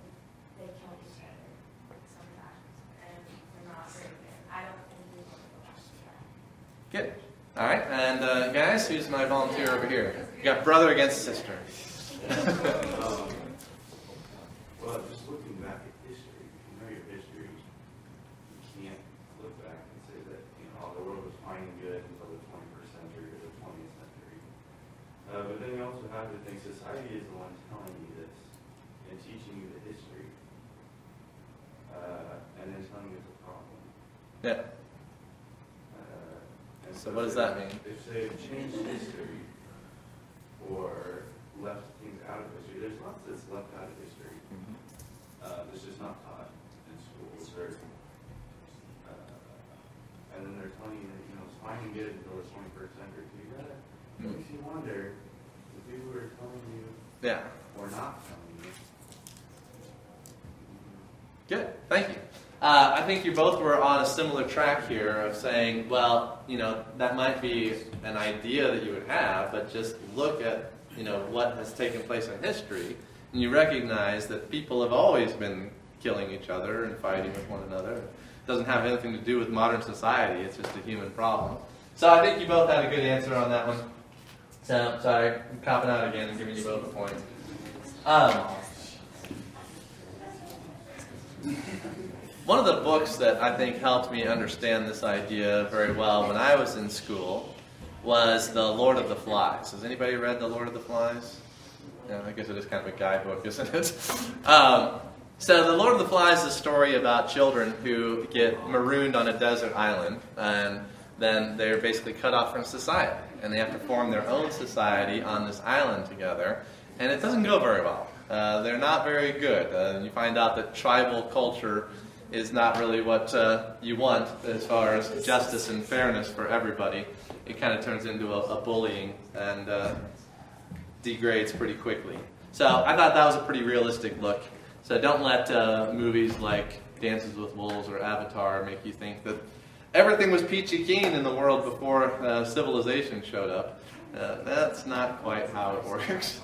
they kill each other sometimes, and they're not very good. I don't think we want to go back to that. Good. All right, and uh, guys, who's my volunteer over here? You got brother against sister. Um, Well, just looking back at history, if you know your history, you can't look back and say that, you know, all the world was fine and good until the twenty-first century or the twentieth century. Uh, but then you also have to think society is the one telling you this and teaching you the history. Uh, and then telling you it's a problem. Yeah. Uh, So what does that mean? If they have changed history or left things out of history, there's lots that's left out of history. Uh, that's just not taught in schools or, uh, and then they're telling you that, you know, it's fine and good until the twenty-first century. So you gotta, Mm. makes you wonder, the people who are telling you Yeah. or not telling you. Good. Thank you. Uh, I think you both were on a similar track here of saying, well, you know, that might be an idea that you would have, but just look at, you know, what has taken place in history, and you recognize that people have always been killing each other and fighting with one another. It doesn't have anything to do with modern society. It's just a human problem. So I think you both had a good answer on that one. So sorry, I'm copping out again and giving you both a point. Um, One of the books that I think helped me understand this idea very well when I was in school was The Lord of the Flies. Has anybody read The Lord of the Flies? Yeah, I guess it is kind of a guidebook, isn't it? Um, so, The Lord of the Flies is a story about children who get marooned on a desert island, and then they're basically cut off from society, and they have to form their own society on this island together, and it doesn't go very well. Uh, they're not very good. Uh, you find out that tribal culture is not really what uh, you want as far as justice and fairness for everybody. It kind of turns into a, a bullying and uh, degrades pretty quickly. So I thought that was a pretty realistic look. So don't let uh, movies like Dances with Wolves or Avatar make you think that everything was peachy keen in the world before uh, civilization showed up. Uh, that's not quite how it works.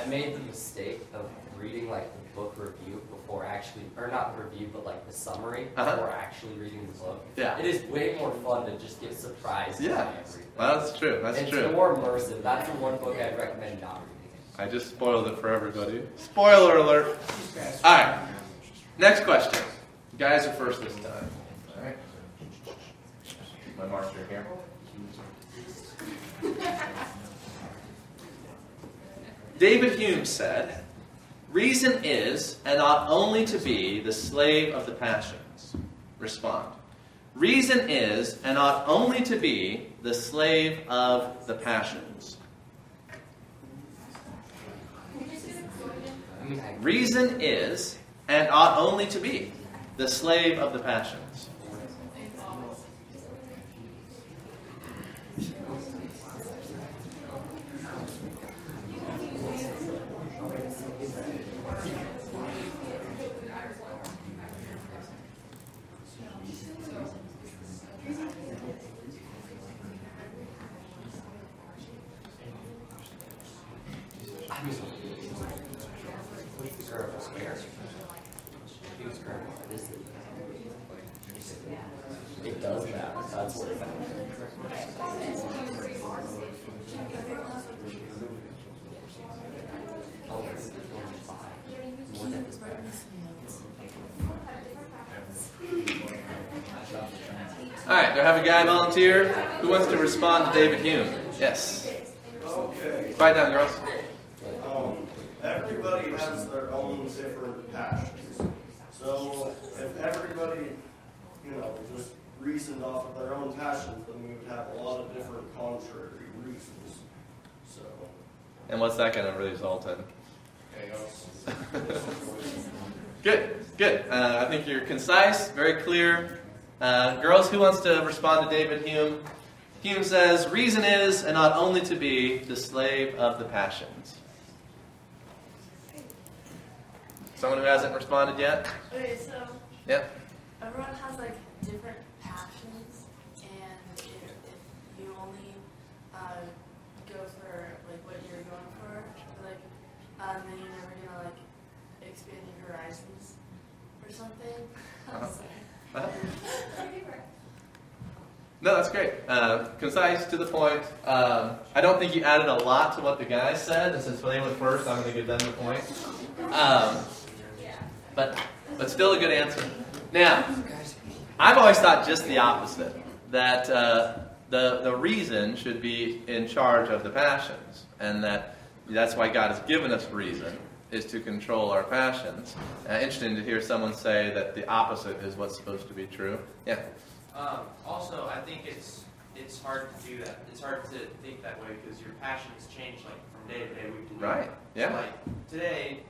I made the mistake of reading like the book review before actually, or not the review, but like the summary Uh-huh. before actually reading the book. Yeah. It is way more fun to just get surprised Yeah. by everything. Well, that's true. That's it's true. more immersive. That's the one book I'd recommend not reading. I just spoiled it for everybody. Spoiler alert. All right. Next question. You guys are first this time. All right. My marker here. David Hume said, Reason is and ought only to be the slave of the passions. Respond. Reason is and ought only to be the slave of the passions. Reason is and ought only to be the slave of the passions. All right, do I have a guy volunteer who wants to respond to David Hume? Yes. Okay. Quiet down, girls. Um, everybody has their own different passions. So if everybody, you know, just reasoned off of their own passions, then we would have a lot of different contrary reasons. So. And what's that going to result in? Chaos. Good, good. Uh, I think you're concise, very clear. Uh, girls, who wants to respond to David Hume? Hume says, Reason is, and ought only to be, the slave of the passions. Someone who hasn't responded yet? Okay, so Yep. everyone has like different passions, and if, if you only uh, go for like what you're going for, like, um, then you're never gonna like expand your horizons or something. I'm Uh-huh. sorry. Uh-huh. No, that's great. Uh, concise, to the point. Um, I don't think you added a lot to what the guy said, and since they went first, I'm going to give them the point. Um, but, but still a good answer. Now, I've always thought just the opposite that uh, the, the reason should be in charge of the passions, and that that's why God has given us reason, is to control our passions. Uh, interesting to hear someone say that the opposite is what's supposed to be true. Yeah. Um, also, I think it's it's hard to do that. It's hard to think that way because your passions change like from day to day, week to week. Right, yeah. So, like today,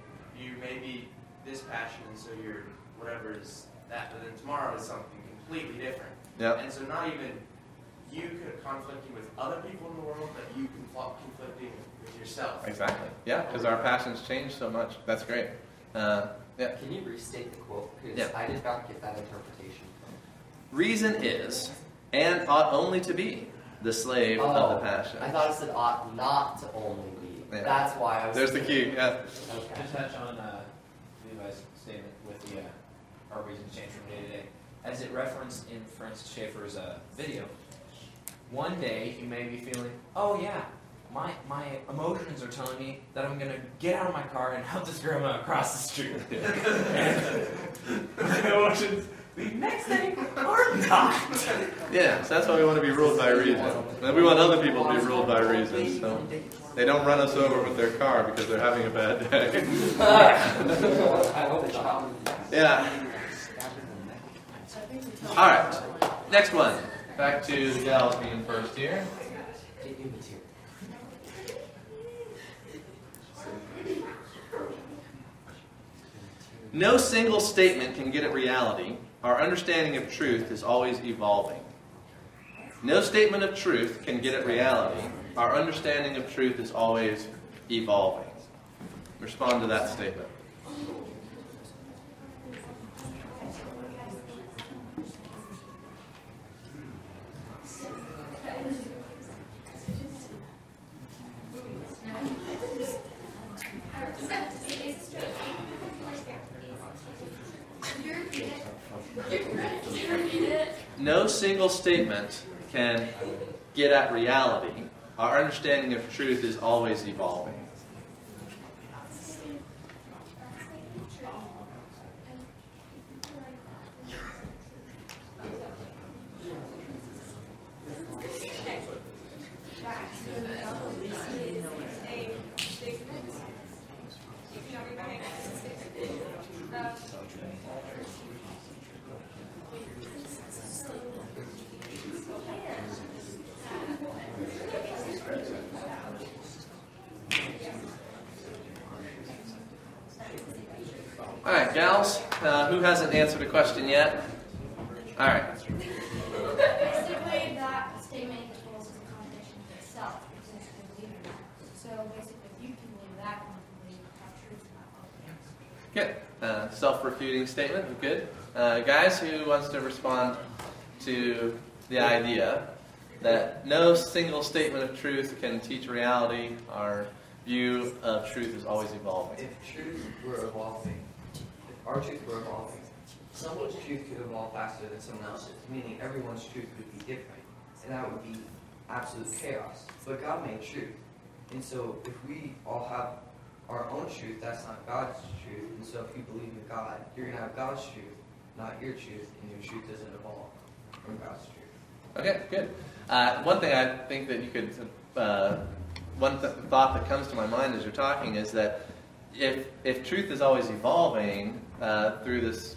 you may be this passion, and so you're whatever is that, but then tomorrow is something completely different. Yeah. And so not even you could conflicting with other people in the world, but you confl- conflicting with yourself. Exactly. Yeah, because our passions change so much. That's great. Uh, yeah. Can you restate the quote? Because Yeah. I did not get that interpretation. Reason is, and ought only to be, the slave of the Oh, passion. I thought it said ought not to only be. Yeah. That's why I was. There's the key. Yeah. Okay. To touch on uh, Levi's statement with the uh, our reasons change from day to day, as it referenced in Francis Schaeffer's uh, video, one day you may be feeling, oh yeah, my my emotions are telling me that I'm gonna get out of my car and help this grandma across the street. and my emotions the next day are not. Yeah, so that's why we want to be ruled by reason. And we want other people to be ruled by reason. So they don't run us over with their car because they're having a bad day. yeah. All right. Next one. Back to the gals being first here. No single statement can get at reality. Our understanding of truth is always evolving. No statement of truth can get at reality. Our understanding of truth is always evolving. Respond to that statement. No single statement can get at reality. Our understanding of truth is always evolving. All right, gals, uh, who hasn't answered a question yet? All right. Basically, that statement equals the contradiction of itself, because it's believe in that. So basically, if you can believe that, then you can believe how true it's not. Good. Uh, self-refuting statement. Good. Uh, guys, who wants to respond to the idea that no single statement of truth can teach reality? Our view of truth is always evolving. If truth were evolving, if our truth were evolving, someone's truth could evolve faster than someone else's, meaning everyone's truth would be different, and that would be absolute chaos. But God made truth, and so if we all have our own truth, that's not God's truth. And so if you believe in God, you're gonna have God's truth, not your truth, and your truth doesn't evolve from God's truth. Okay, good. Uh, one thing I think that you could, uh, one th- thought that comes to my mind as you're talking is that if if truth is always evolving uh, through this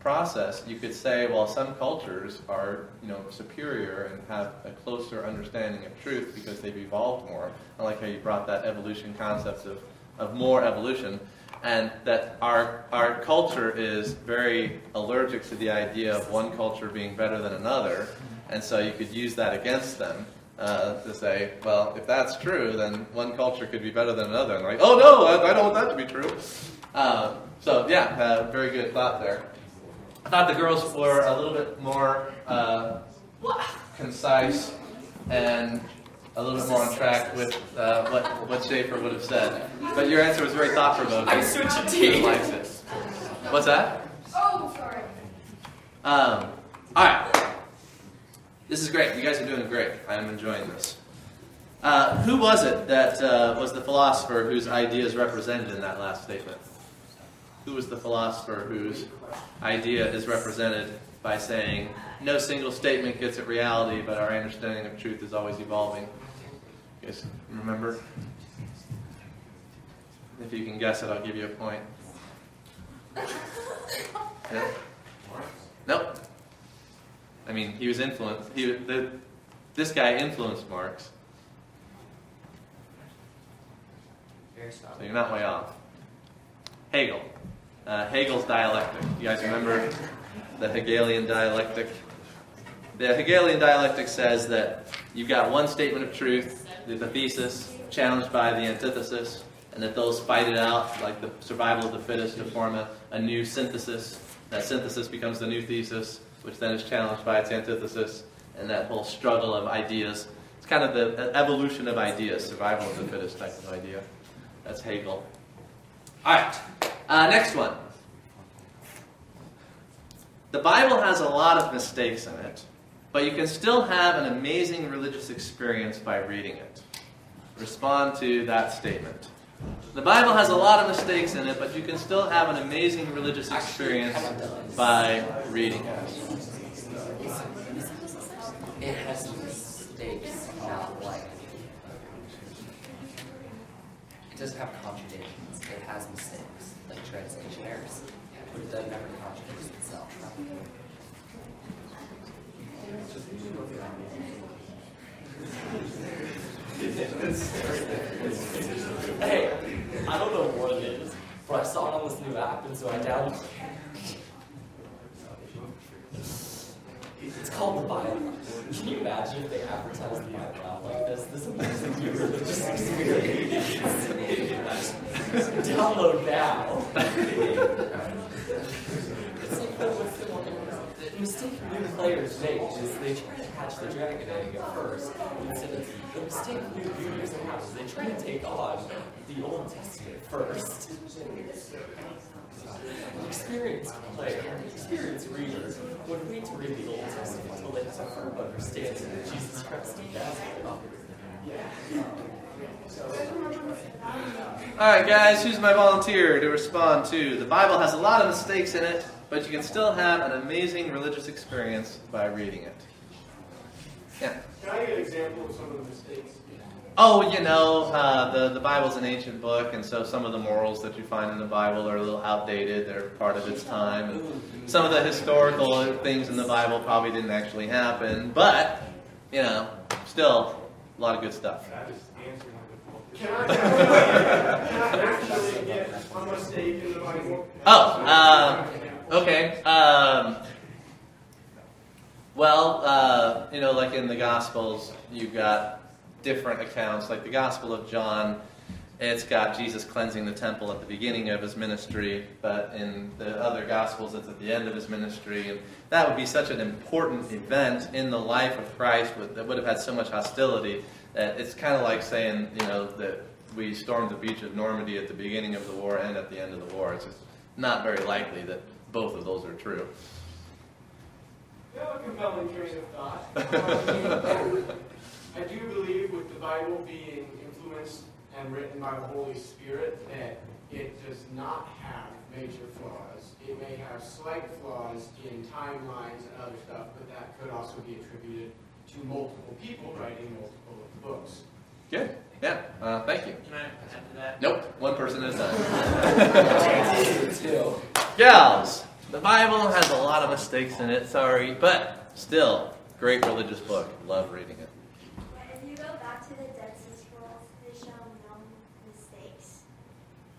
process, you could say, well, some cultures are you know superior and have a closer understanding of truth because they've evolved more. I like how you brought that evolution concept of of more evolution. And that our, our culture is very allergic to the idea of one culture being better than another, and so you could use that against them uh, to say, well, if that's true, then one culture could be better than another. And like, oh no, I, I don't want that to be true. Uh, so yeah, uh, very good thought there. I thought the girls were a little bit more uh, concise and a little bit more on track with uh, what what Schaeffer would have said. But your answer was very thought provoking. I'm switching teams. Likes it. What's that? Oh, sorry. Um, all right. This is great. You guys are doing great. I am enjoying this. Uh, who was it that uh, was the philosopher whose ideas represented in that last statement? Who was the philosopher whose idea is represented by saying, no single statement gets at reality, but our understanding of truth is always evolving? You guys remember? If you can guess it, I'll give you a point. Yeah? Nope. I mean, he was influenced. He, the, this guy influenced Marx. So you're not way off. Hegel. Uh, Hegel's dialectic. You guys remember the Hegelian dialectic? The Hegelian dialectic says that you've got one statement of truth, the thesis, challenged by the antithesis, and that those fight it out, like the survival of the fittest, to form a, a new synthesis. That synthesis becomes the new thesis, which then is challenged by its antithesis, and that whole struggle of ideas. It's kind of the evolution of ideas, survival of the fittest type of idea. That's Hegel. All right, uh, next one. The Bible has a lot of mistakes in it, but you can still have an amazing religious experience by reading it. Respond to that statement. The Bible has a lot of mistakes in it, but you can still have an amazing religious experience by reading it. It has mistakes, not like. It doesn't have contradictions. It has mistakes, contradict itself. hey, I don't know what it is, but I saw it on this new app, and so I downloaded it. It's called the Bible. Can you imagine if they advertised the app like this? This amazing new religious experience. Download now. it's like the, what's the one the mistake new players make is they try to catch the dragon egg at first. Instead of, the mistake new viewers have is they try to take on the Old Testament first. An experienced player, an experienced reader would wait to read the Old Testament until they have a firm understanding of Jesus Christ and Nazareth. All right, guys, who's my volunteer to respond to? The Bible has a lot of mistakes in it, but you can still have an amazing religious experience by reading it. Yeah. Can I get an example of some of the mistakes? Oh, you know, uh, the, the Bible's an ancient book, and so some of the morals that you find in the Bible are a little outdated. They're part of its time. And some of the historical things in the Bible probably didn't actually happen, but, you know, still a lot of good stuff. Can I, can I, can I actually get a mistake in the Bible? Oh, um, okay. Um, well, uh, you know, like in the Gospels, you've got different accounts. Like the Gospel of John, it's got Jesus cleansing the temple at the beginning of his ministry, but in the other Gospels, it's at the end of his ministry. And that would be such an important event in the life of Christ that would have had so much hostility that it's kind of like saying, you know, that we stormed the beach of Normandy at the beginning of the war and at the end of the war. It's just not very likely that both of those are true. A compelling train of thought. I do believe with the Bible being influenced and written by the Holy Spirit that it does not have major flaws. It may have slight flaws in timelines and other stuff, but that could also be attributed to multiple people writing multiple books. Good. Yeah. Uh, thank you. Can I add to that? Nope. One person at a time. Gals, the Bible has a lot of mistakes in it. Sorry, but still, great religious book. Love reading it. If you go back to the Dead Sea Scrolls, they show no mistakes,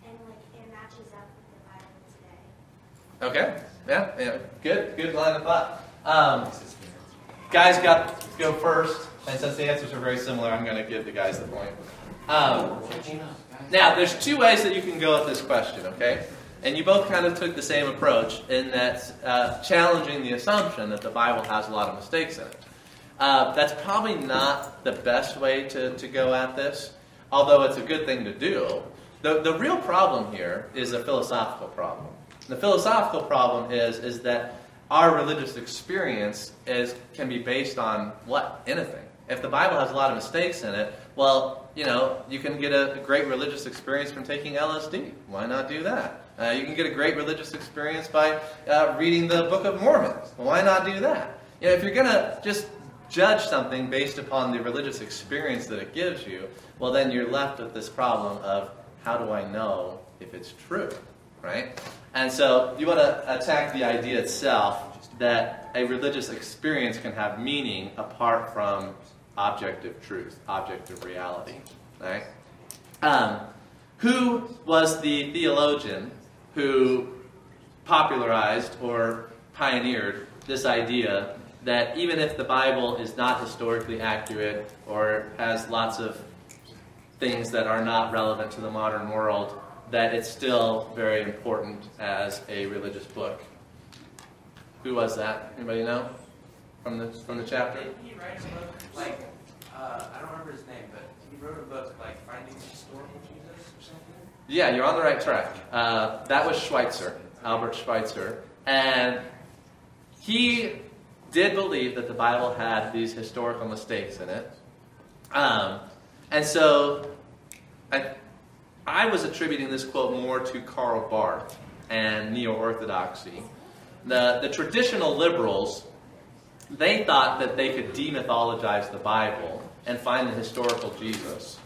and like it matches up with the Bible today. Okay. Yeah. Yeah. Good. Good line of thought. Um, guys, got to go first, and since the answers are very similar, I'm going to give the guys the point. Um, now, there's two ways that you can go at this question. Okay. And you both kind of took the same approach in that uh, challenging the assumption that the Bible has a lot of mistakes in it. Uh, that's probably not the best way to, to go at this, although it's a good thing to do. The, the real problem here is a philosophical problem. The philosophical problem is, is that our religious experience is, can be based on what? Anything. If the Bible has a lot of mistakes in it, well, you know, you can get a, great religious experience from taking LSD. Why not do that? Uh, you can get a great religious experience by uh, reading the Book of Mormon. Why not do that? You know, if you're going to just judge something based upon the religious experience that it gives you, well, then you're left with this problem of how do I know if it's true, right? And so you want to attack the idea itself that a religious experience can have meaning apart from objective truth, objective reality, right? Um, who was the theologian who popularized or pioneered this idea that even if the Bible is not historically accurate or has lots of things that are not relevant to the modern world, that it's still very important as a religious book. Who was that? Anybody know from the from the chapter? Did he write a book like uh, I don't remember his name, but he wrote a book like Finding Historical Jesus or something? Yeah, you're on the right track. Uh, that was Schweitzer, Albert Schweitzer, and he did believe that the Bible had these historical mistakes in it. Um, and so I, I was attributing this quote more to Karl Barth and neo orthodoxy. The, the traditional liberals, they thought that they could demythologize the Bible and find the historical Jesus,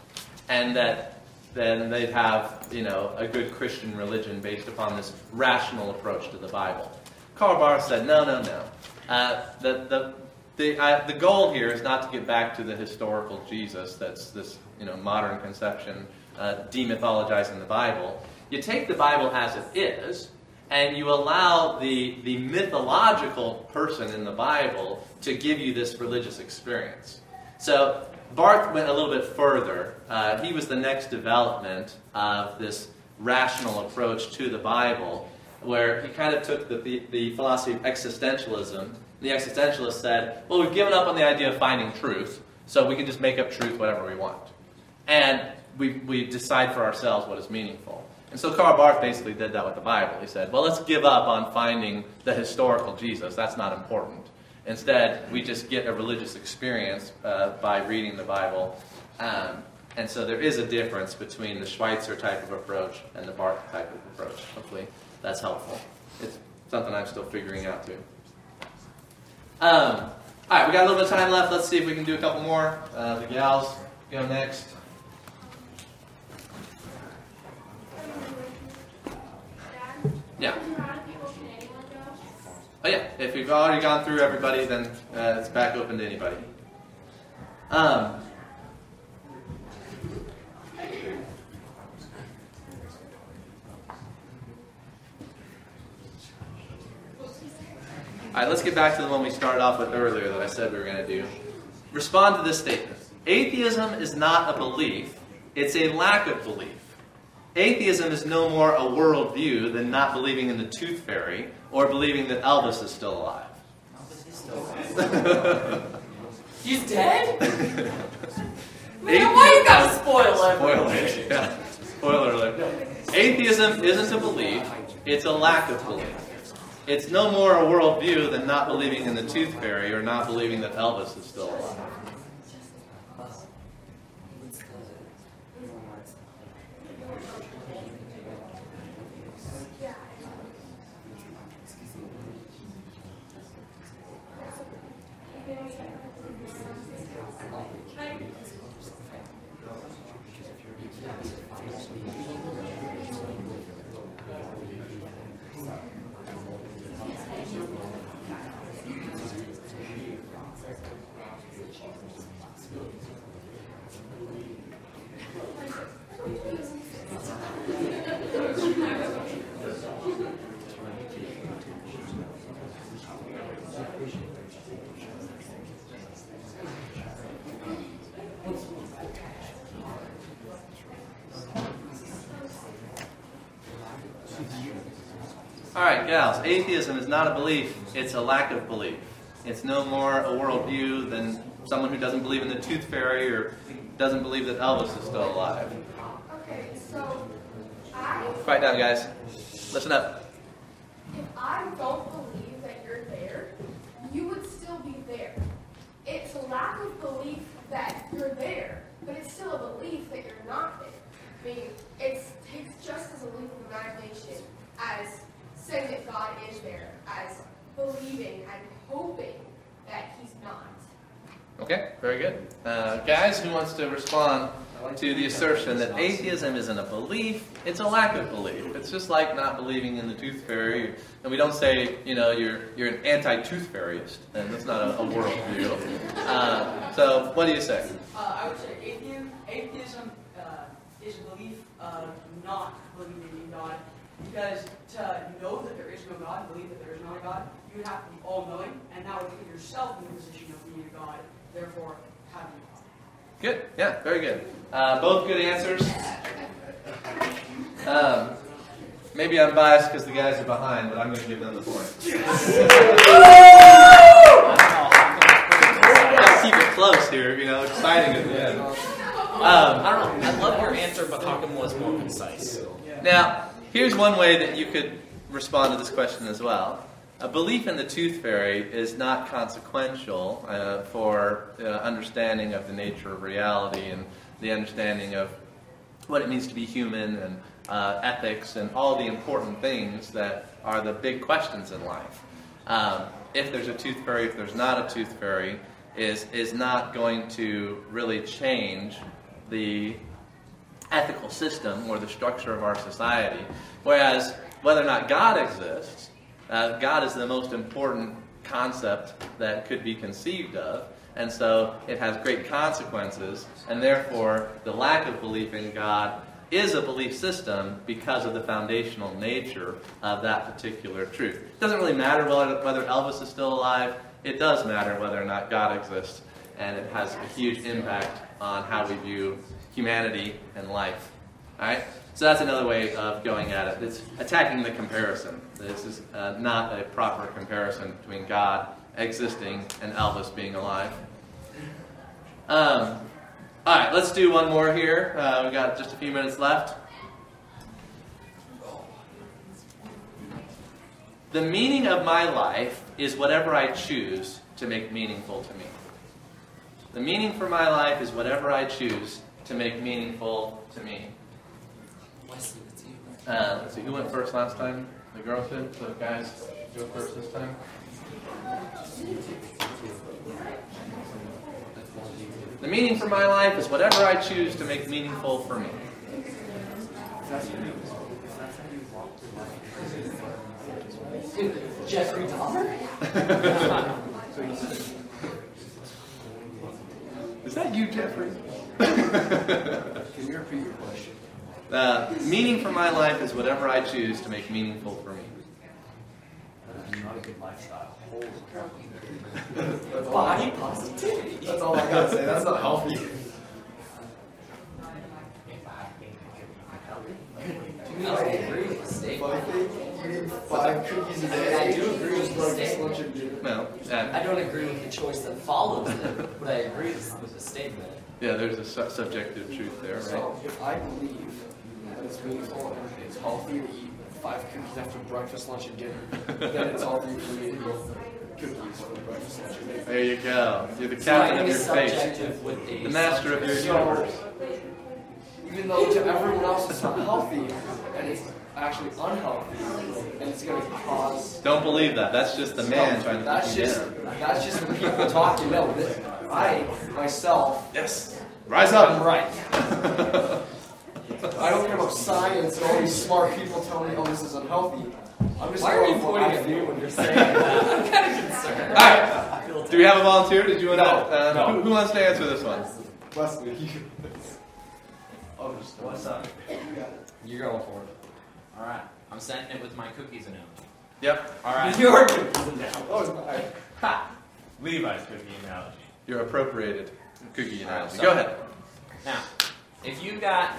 and that then they'd have you know a good Christian religion based upon this rational approach to the Bible. Karl Barth said, no, no, no. Uh, the, the, the, uh, the goal here is not to get back to the historical Jesus that's this you know, modern conception, uh, demythologizing the Bible. You take the Bible as it is, and you allow the, the mythological person in the Bible to give you this religious experience. So Barth went a little bit further. Uh, he was the next development of this rational approach to the Bible where he kind of took the, the, the, philosophy of existentialism. The existentialist said, well, we've given up on the idea of finding truth, so we can just make up truth whatever we want. And we, we decide for ourselves what is meaningful. And so Karl Barth basically did that with the Bible. He said, well, let's give up on finding the historical Jesus. That's not important. Instead, we just get a religious experience uh, by reading the Bible. Um, and so there is a difference between the Schweitzer type of approach and the Barth type of approach. Hopefully, that's helpful. It's something I'm still figuring out too. Um, all right, we got a little bit of time left. Let's see if we can do a couple more. Uh, the gals go next. Yeah. Oh yeah. If we've already gone through everybody, then uh, it's back open to anybody. Um, All right, let's get back to the one we started off with earlier that I said we were going to do. Respond to this statement. Atheism is not a belief, it's a lack of belief. Atheism is no more a worldview than not believing in the tooth fairy or believing that Elvis is still alive. He's dead? Man, why you gotta spoil it? Spoiler alert. Yeah. Spoiler alert. Atheism isn't a belief, it's a lack of belief. It's no more a worldview than not believing in the tooth fairy or not believing that Elvis is still alive. All right, gals. Atheism is not a belief, it's a lack of belief. It's no more a worldview than someone who doesn't believe in the tooth fairy or doesn't believe that Elvis is still alive. Okay, so I, Quiet down, guys. Listen up. if I don't believe that you're there, you would still be there. It's a lack of belief that you're there, but it's still a belief that you're not there. I mean, it takes just as a leap of imagination as saying that God is there, as believing and hoping that He's not. Okay, very good. Uh, guys, who wants to respond to the assertion that atheism isn't a belief, it's a lack of belief. It's just like not believing in the tooth fairy. And we don't say, you know, you're, you're an anti-tooth fairyist, and that's not a, a worldview. Uh, so, what do you say? Uh, I would say atheism, atheism uh, is a belief of not believing in God. Because to know that there is no God, believe that there is not a God, you would have to be all-knowing, and that would put yourself in the position of being a God, therefore having. Good. Yeah, very good. Uh, both good answers. Um, maybe I'm biased because the guys are behind, but I'm going to give them the point. Keep it close here, you know, exciting at the end. Um, I don't know. I love your answer, but how was more concise? Now, here's one way that you could respond to this question as well. A belief in the tooth fairy is not consequential uh, for uh, understanding of the nature of reality and the understanding of what it means to be human and uh, ethics and all the important things that are the big questions in life. Um, if there's a tooth fairy, if there's not a tooth fairy, is is not going to really change the ethical system or the structure of our society. Whereas whether or not God exists, uh, God is the most important concept that could be conceived of. And so it has great consequences, and therefore the lack of belief in God is a belief system because of the foundational nature of that particular truth. It doesn't really matter whether, Elvis is still alive, it does matter whether or not God exists, and it has a huge impact on how we view humanity and life. All right? So that's another way of going at it. It's attacking the comparison. This is uh, not a proper comparison between God existing and Elvis being alive. Um, all right, let's do one more here. Uh, we got just a few minutes left. The meaning of my life is whatever I choose to make meaningful to me. The meaning for my life is whatever I choose to make meaningful to me. Wesley, it's. Uh, let's see, who went first last time? The girls did. So guys, go first this time. The meaning for my life is whatever I choose to make meaningful for me. Is that you? Is that how you walk through life? Jeffrey Dahmer? Is that you, Jeffrey? Can you repeat your question? Uh, meaning for my life is whatever I choose to make meaningful for me. That's not a good lifestyle. Body positivity. That's all I gotta say. That's not healthy. I agree with the statement. Five cookies a day. I do agree with the statement. lunch. No, uh, I don't agree with the choice that follows it, but I agree with the statement. yeah, there's a su- subjective truth there, right? So if I believe that it's meaningful and it's healthy to eat five cookies after breakfast, lunch, and dinner, then it's all for me to go cookies for breakfast, lunch, and dinner. There you go. You're the captain of your fate, the master of your So- universe. Even though to everyone else it's not healthy, and it's actually unhealthy, and it's going to cause. Don't believe that. That's just the man trying to That's just down. that's just the people talking. No, this, I myself. Yes. Rise up. I'm right. I don't care about science and all these smart people telling me, oh, this is unhealthy. I'm just Why are you pointing at me when you're saying that? I'm kind of concerned. All right. Do we have a volunteer? Did you want to? Uh, no. Who, who wants to answer this one? Wesley, you. Oh, just What's up? You're going for it. All right. I'm sending it with my cookies analogy. Yep. All right. Your cookies now. Oh, it's mine. Ha! Levi's cookie analogy. Your appropriated cookie All right, analogy. so- Go ahead. Now, if you got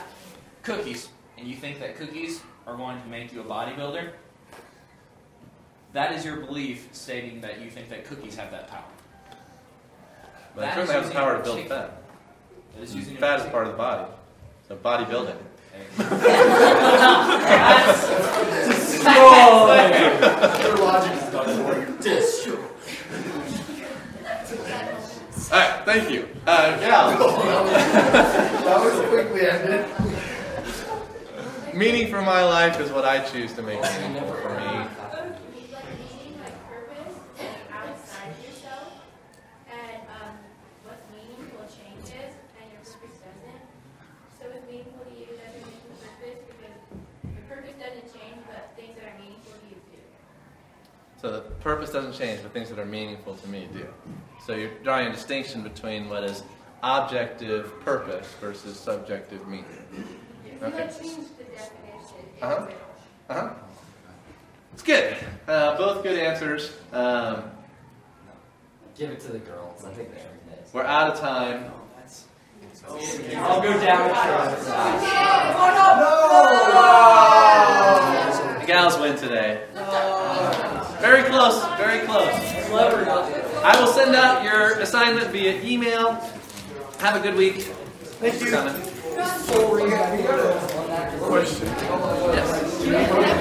cookies and you think that cookies are going to make you a bodybuilder, that is your belief stating that you think that cookies have that power. But it That certainly is has the power to build particular- fat. That is using Fat is part of the body. So bodybuilding. Your logic is done All right. Thank you. Uh, Gal. That was quickly ended. Meaning for my life is what I choose to make meaningful for me. Meaning, like purpose, outside yourself, and what's meaningful changes, and your purpose doesn't. So what's meaningful to you doesn't make your purpose because your purpose doesn't change, but things that are meaningful to you do. So the purpose doesn't change, but things that are meaningful to me do. So you're drawing a distinction between what is objective purpose versus subjective meaning. Okay. You don't change the definition, it Uh-huh. Uh huh. It's good. Uh, both good answers. Um, Give it to the girls. I think they earned it. we're out of time. I'll go down with The gals win today. Very close. Very close. I will send out your assignment via email. Have a good week. Thank you for coming. Question. Yes.